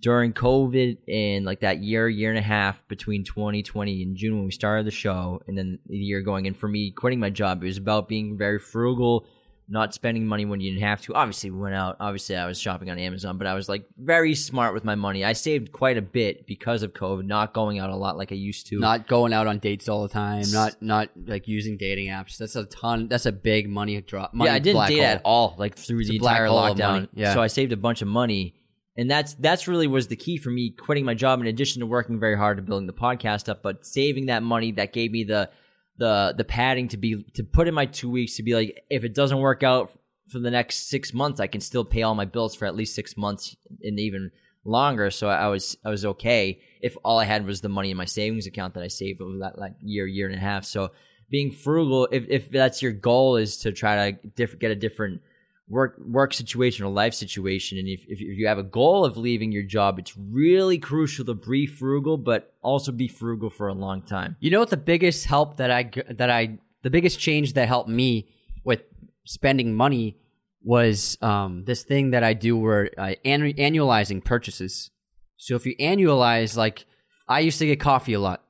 Speaker 3: during COVID and like that year, year and a half between 2020 and June when we started the show, and then the year going. And for me, quitting my job, it was about being very frugal, not spending money when you didn't have to. Obviously, we went out. Obviously, I was shopping on Amazon, but I was like very smart with my money. I saved quite a bit because of COVID, not going out a lot like I used to.
Speaker 4: not going out on dates all the time, not not like using dating apps. That's a ton. That's a big money drop. Money
Speaker 3: yeah, I didn't date
Speaker 4: hole.
Speaker 3: at all, like through
Speaker 4: It's
Speaker 3: the entire lockdown.
Speaker 4: Yeah.
Speaker 3: So I saved a bunch of money, and that's that's really was the key for me quitting my job. In addition to working very hard to building the podcast up, but saving that money that gave me the the the padding to be to put in my two weeks to be like, if it doesn't work out for the next six months, I can still pay all my bills for at least six months and even longer. So I was I was okay if all I had was the money in my savings account that I saved over that like year year and a half. So being frugal, if if that's your goal, is to try to diff- get a different work work situation or life situation, and if, if you have a goal of leaving your job, it's really crucial to be frugal, but also be frugal for a long time.
Speaker 4: You know what the biggest help that I that I the biggest change that helped me with spending money was um, this thing that I do where I annu- annualizing purchases. So if you annualize, like I used to get coffee a lot,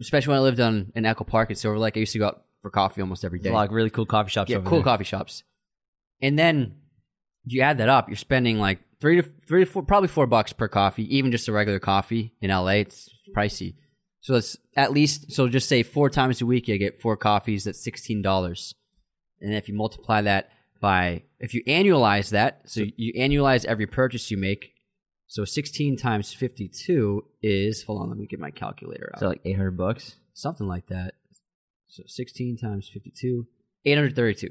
Speaker 4: especially when I lived on in Echo Park in Silver Lake. I used to go out for coffee almost every day.
Speaker 3: There's a lot of really cool coffee shops.
Speaker 4: yeah, cool
Speaker 3: there.
Speaker 4: coffee shops. And then you add that up, you're spending like three to three to four, probably four bucks per coffee, even just a regular coffee in LA. It's pricey. So that's at least so just say four times a week you get four coffees. That's sixteen dollars, and if you multiply that by if you annualize that, so you annualize every purchase you make. So sixteen times fifty-two is hold on, let me get my calculator out.
Speaker 3: So like eight hundred bucks.
Speaker 4: something like that. So sixteen times fifty-two, eight hundred thirty-two.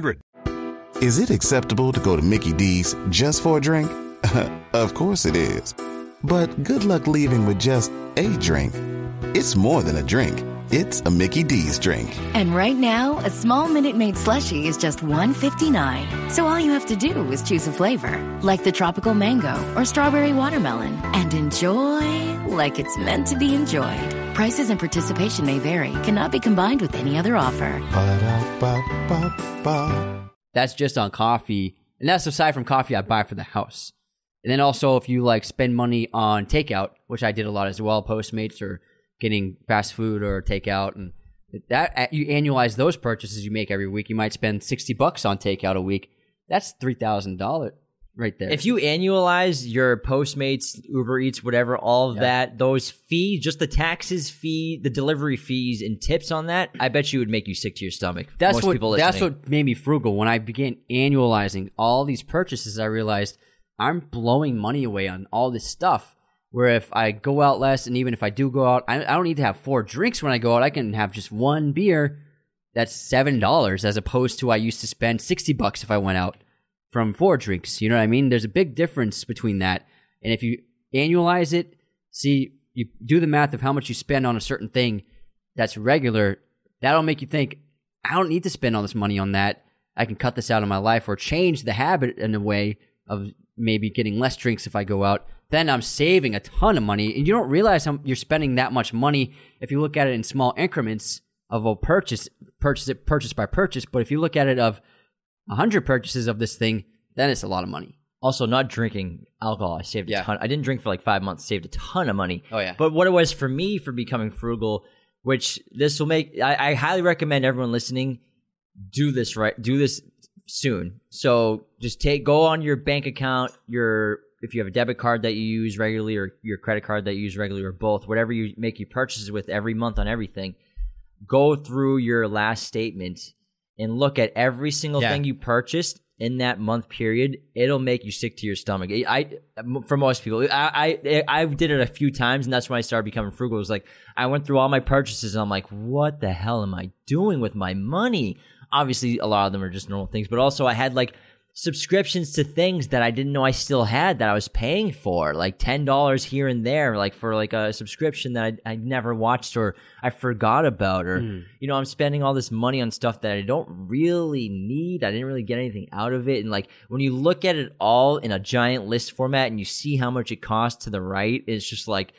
Speaker 7: 888 532 3500.
Speaker 8: Is it acceptable to go to Mickey D's just for a drink? (laughs) of course it is. But good luck leaving with just a drink. It's more than a drink. It's a Mickey D's drink.
Speaker 9: And right now, a small Minute Maid slushie is just $1.59. So all you have to do is choose a flavor, like the tropical mango or strawberry watermelon, and enjoy like it's meant to be enjoyed. Prices and participation may vary, cannot be combined with any other offer.
Speaker 8: Ba-da-ba-ba-ba.
Speaker 4: That's just on coffee, and that's aside from coffee I buy for the house. And then also if you like spend money on takeout, which I did a lot as well, Postmates or getting fast food or takeout, and that uh, you annualize those purchases you make every week, you might spend sixty bucks on takeout a week. That's three thousand dollars right there.
Speaker 3: If you annualize your Postmates, Uber Eats, whatever, all of
Speaker 4: Yeah.
Speaker 3: that, those fees, just the taxes fee, the delivery fees, and tips on that, I bet you would make you sick to your stomach.
Speaker 4: That's
Speaker 3: Most
Speaker 4: what
Speaker 3: people
Speaker 4: that's what made me frugal. When I began annualizing all these purchases, I realized I'm blowing money away on all this stuff. Where if I go out less, and even if I do go out, I, I don't need to have four drinks when I go out. I can have just one beer. That's seven dollars, as opposed to I used to spend sixty bucks if I went out from four drinks. You know what I mean? There's a big difference between that. And if you annualize it, see, you do the math of how much you spend on a certain thing that's regular, that'll make you think, I don't need to spend all this money on that. I can cut this out of my life or change the habit in a way of maybe getting less drinks if I go out. Then I'm saving a ton of money. And you don't realize how you're spending that much money if you look at it in small increments of a purchase, purchase it purchase by purchase. But if you look at it of 100 purchases of this thing, then it's a lot of money.
Speaker 3: Also, not drinking alcohol. I saved a
Speaker 4: Yeah.
Speaker 3: ton. I didn't drink for like five months. Saved a ton of money.
Speaker 4: Oh, yeah.
Speaker 3: But what it was for me for becoming frugal, which this will make, I, I highly recommend everyone listening do this right. Do this soon. So just take go on your bank account, your if you have a debit card that you use regularly or your credit card that you use regularly or both, whatever you make your purchases with every month on everything, go through your last statement and look at every single
Speaker 4: Yeah.
Speaker 3: thing you purchased in that month period. It'll make you sick to your stomach. I, for most people, I, I, I did it a few times, and that's when I started becoming frugal. It was like I went through all my purchases, and I'm like, what the hell am I doing with my money? Obviously, a lot of them are just normal things, but also I had like subscriptions to things that I didn't know I still had that I was paying for, like ten dollars here and there, like for like a subscription that I, I never watched or I forgot about, or hmm. you know, I'm spending all this money on stuff that I don't really need. I didn't really get anything out of it, and like when you look at it all in a giant list format and you see how much it costs to the right, it's just like.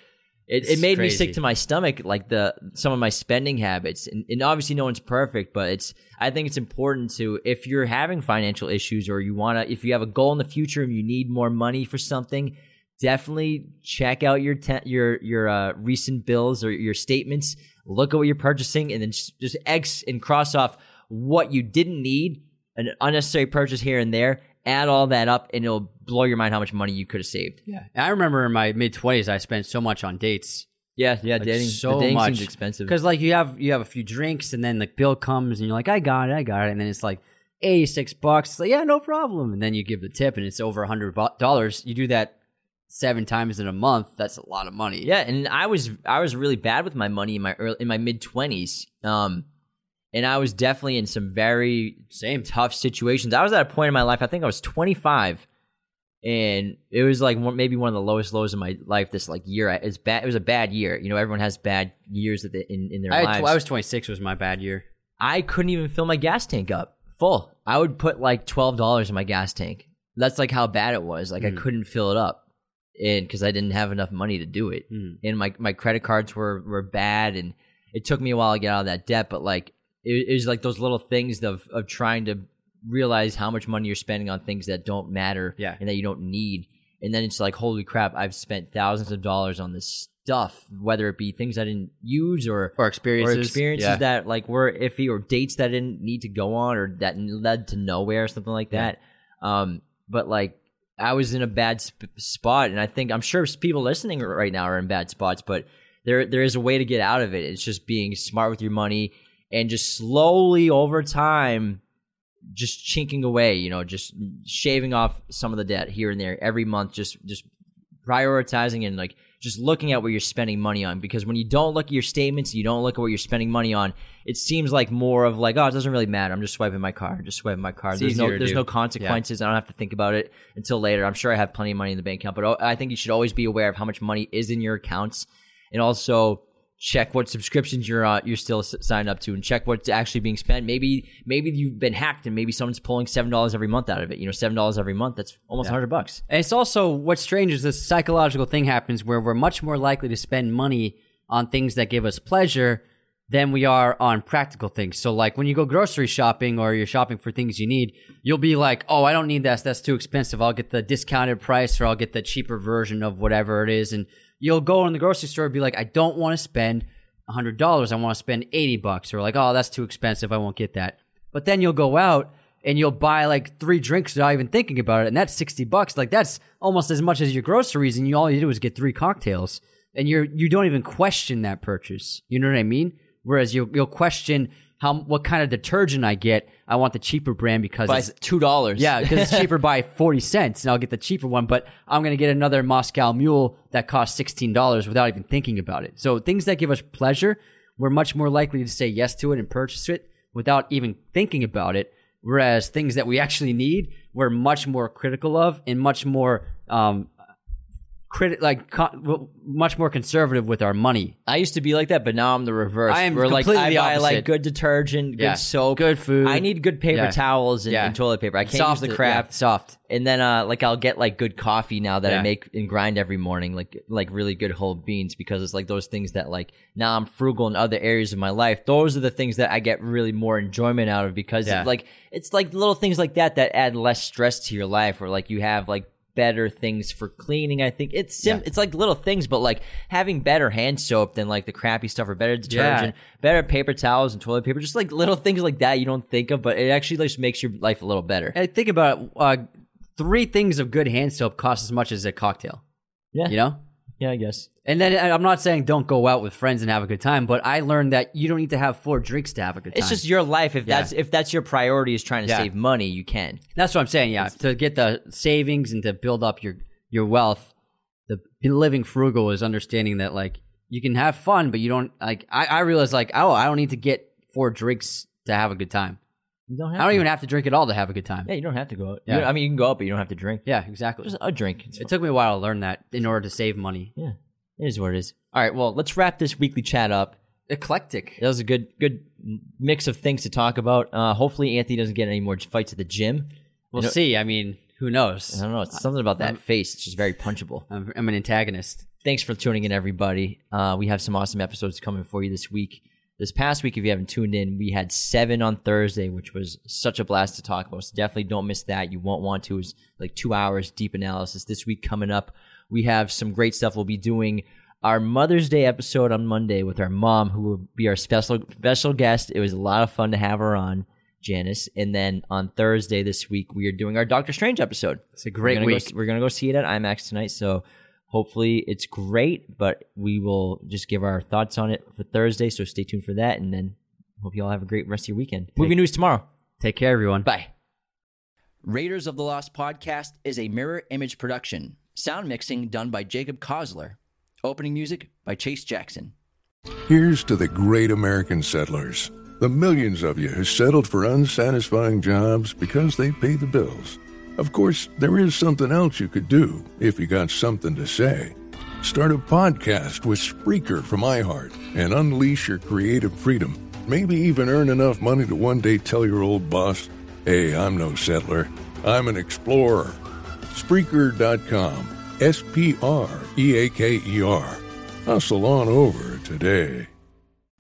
Speaker 3: It, it made me
Speaker 4: crazy.
Speaker 3: sick to my stomach, like the some of my spending habits, and, and obviously no one's perfect, but it's I think it's important to if you're having financial issues or you want to if you have a goal in the future and you need more money for something, definitely check out your te- your your uh, recent bills or your statements. Look at what you're purchasing, and then just, just X and cross off what you didn't need, an unnecessary purchase here and there. Add all that up, and it'll blow your mind how much money you could have saved.
Speaker 4: Yeah. I remember in my mid 20s, I spent so much on dates.
Speaker 3: Yeah, yeah.
Speaker 4: Like,
Speaker 3: dating,
Speaker 4: so
Speaker 3: the dating
Speaker 4: much
Speaker 3: seems expensive.
Speaker 4: because like you have you have a few drinks and then the bill comes and you're like I got it I got it and then it's like eighty six bucks It's like yeah no problem and then you give the tip and it's over a hundred dollars you do that seven times in a month, that's a lot of money.
Speaker 3: Yeah, and I was I was really bad with my money in my early, in my mid twenties. Um, and I was definitely in some very
Speaker 4: same
Speaker 3: tough situations. I was at a point in my life. I think I was 25, and it was like one, maybe one of the lowest lows in my life. This like year, it's bad. It was a bad year. You know, everyone has bad years in in their
Speaker 4: I,
Speaker 3: lives.
Speaker 4: I was 26 was my bad year.
Speaker 3: I couldn't even fill my gas tank up full. I would put like twelve dollars in my gas tank. That's like how bad it was. Like mm. I hmm. couldn't fill it up, and because I didn't have enough money to do it, mm. and my my credit cards were were bad, and it took me a while to get out of that debt. But like it, it was like those little things of of trying to realize how much money you're spending on things that don't matter
Speaker 4: yeah.
Speaker 3: and that you don't need. And then it's like, holy crap, I've spent thousands of dollars on this stuff, whether it be things I didn't use or
Speaker 4: or experiences,
Speaker 3: or experiences
Speaker 4: yeah.
Speaker 3: that like were iffy or dates that I didn't need to go on or that led to nowhere or something like that. Yeah. Um, but like I was in a bad sp- spot, and I think I'm sure people listening right now are in bad spots, but there there is a way to get out of it. It's just being smart with your money and just slowly over time just chinking away, you know, just shaving off some of the debt here and there every month, just just prioritizing and like just looking at what you're spending money on because when you don't look at your statements, you don't look at what you're spending money on, it seems like more of like, oh, it doesn't really matter. I'm just swiping my card, just swiping my card. It's there's no there's do. no consequences. Yeah. I don't have to think about it until later. I'm sure I have plenty of money in the bank account, but oh, I think you should always be aware of how much money is in your accounts and also check what subscriptions you're uh, you're still signed up to and check what's actually being spent. Maybe maybe you've been hacked and maybe someone's pulling seven dollars every month out of it. You know, seven dollars every month. That's almost yeah. hundred bucks.
Speaker 4: And it's also what's strange is this psychological thing happens where we're much more likely to spend money on things that give us pleasure than we are on practical things. So like when you go grocery shopping or you're shopping for things you need, you'll be like, "Oh, I don't need that. That's too expensive. I'll get the discounted price or I'll get the cheaper version of whatever it is." And you'll go in the grocery store and be like, "I don't want to spend hundred dollars, I want to spend eighty bucks, or like, oh, that's too expensive, I won't get that. But then you'll go out and you'll buy like three drinks without even thinking about it, and that's sixty bucks. Like that's almost as much as your groceries, and you all you do is get three cocktails, and you're you don't even question that purchase. You know what I mean? Whereas you'll you'll question how what kind of detergent I get. I want the cheaper brand because
Speaker 3: by
Speaker 4: it's
Speaker 3: two dollars.
Speaker 4: Yeah, because it's cheaper (laughs) by forty cents, and I'll get the cheaper one. But I'm going to get another Moscow Mule that costs sixteen dollars without even thinking about it. So things that give us pleasure, we're much more likely to say yes to it and purchase it without even thinking about it. Whereas things that we actually need, we're much more critical of and much more um, criti- like co- much more conservative with our money.
Speaker 3: I used to be like that, but now I'm the reverse.
Speaker 4: I am completely
Speaker 3: like, I
Speaker 4: the
Speaker 3: buy
Speaker 4: opposite.
Speaker 3: like good detergent, good
Speaker 4: Yeah.
Speaker 3: soap,
Speaker 4: Good food.
Speaker 3: I need good paper
Speaker 4: Yeah.
Speaker 3: towels and,
Speaker 4: Yeah.
Speaker 3: and toilet paper. I can't
Speaker 4: Soft,
Speaker 3: use the crap.
Speaker 4: yeah, soft.
Speaker 3: And then uh, like I'll get like good coffee now that I make and grind every morning, like like really good whole beans because it's like those things that like now I'm frugal in other areas of my life. Those are the things that I get really more enjoyment out of because
Speaker 4: Yeah.
Speaker 3: like it's like little things like that that add less stress to your life or like you have like better things for cleaning. I think it's sim-
Speaker 4: Yeah.
Speaker 3: it's like little things, but like having better hand soap than like the crappy stuff or better detergent, better paper towels and toilet paper, just like little things like that you don't think of, but it actually just makes your life a little better.
Speaker 4: And think about it. Uh, three things of good hand soap cost as much as a cocktail.
Speaker 3: Yeah.
Speaker 4: You know?
Speaker 3: Yeah, I guess.
Speaker 4: And then I- I'm not saying don't go out with friends and have a good time, but I learned that you don't need to have four drinks to have a good time.
Speaker 3: It's just your life. If
Speaker 4: Yeah.
Speaker 3: that's if that's your priority is trying to
Speaker 4: Yeah.
Speaker 3: save money, you can.
Speaker 4: That's what I'm saying. Yeah, to get the savings and to build up your your wealth, the living frugal is understanding that like you can have fun, but you don't like. I I realize like oh I don't need to get four drinks to have a good time.
Speaker 3: You don't
Speaker 4: I don't
Speaker 3: to.
Speaker 4: even have to drink at all to have a good time.
Speaker 3: Yeah, you don't have to go out.
Speaker 4: Yeah.
Speaker 3: I mean, you can go out, but you don't have to drink.
Speaker 4: Yeah, exactly.
Speaker 3: Just a drink. It's
Speaker 4: It took me a while to learn that in order to save money.
Speaker 3: Yeah, it is what it is. All right, well, let's wrap this weekly chat up.
Speaker 4: Eclectic.
Speaker 3: That was a good good mix of things to talk about. Uh, hopefully, Anthony doesn't get any more fights at the gym.
Speaker 4: We'll see. I mean, who knows?
Speaker 3: I don't know. It's something about that face. It's just very punchable.
Speaker 4: I'm, I'm an antagonist.
Speaker 3: Thanks for tuning in, everybody. Uh, we have some awesome episodes coming for you this week. This past week, if you haven't tuned in, we had seven on Thursday, which was such a blast to talk about. So definitely don't miss that. You won't want to. It's like two hours deep analysis. This week coming up, we have some great stuff. We'll be doing our Mother's Day episode on Monday with our mom, who will be our special special guest. It was a lot of fun to have her on, Janice. And then on Thursday this week, we are doing our Doctor Strange episode.
Speaker 4: It's a great
Speaker 3: we're gonna
Speaker 4: week.
Speaker 3: Go, we're gonna go see it at IMAX tonight. So hopefully it's great. But we will just give our thoughts on it for Thursday. So stay tuned for that. And then hope you all have a great rest of your weekend. Movie news tomorrow.
Speaker 4: Take care, everyone.
Speaker 3: Bye.
Speaker 10: Raiders of the Lost podcast is a mirror image production.
Speaker 3: Sound mixing done by Jacob Kosler. Opening music by Chase Jackson.
Speaker 2: Here's to the great American settlers, the millions of you who settled for unsatisfying jobs because they pay the bills. Of course, there is something else you could do if you got something to say. Start a podcast with Spreaker from iHeart and unleash your creative freedom. Maybe even earn enough money to one day tell your old boss, hey, I'm no settler, I'm an explorer. Spreaker.com. S P R E A K E R. Hustle on over today.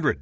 Speaker 7: 800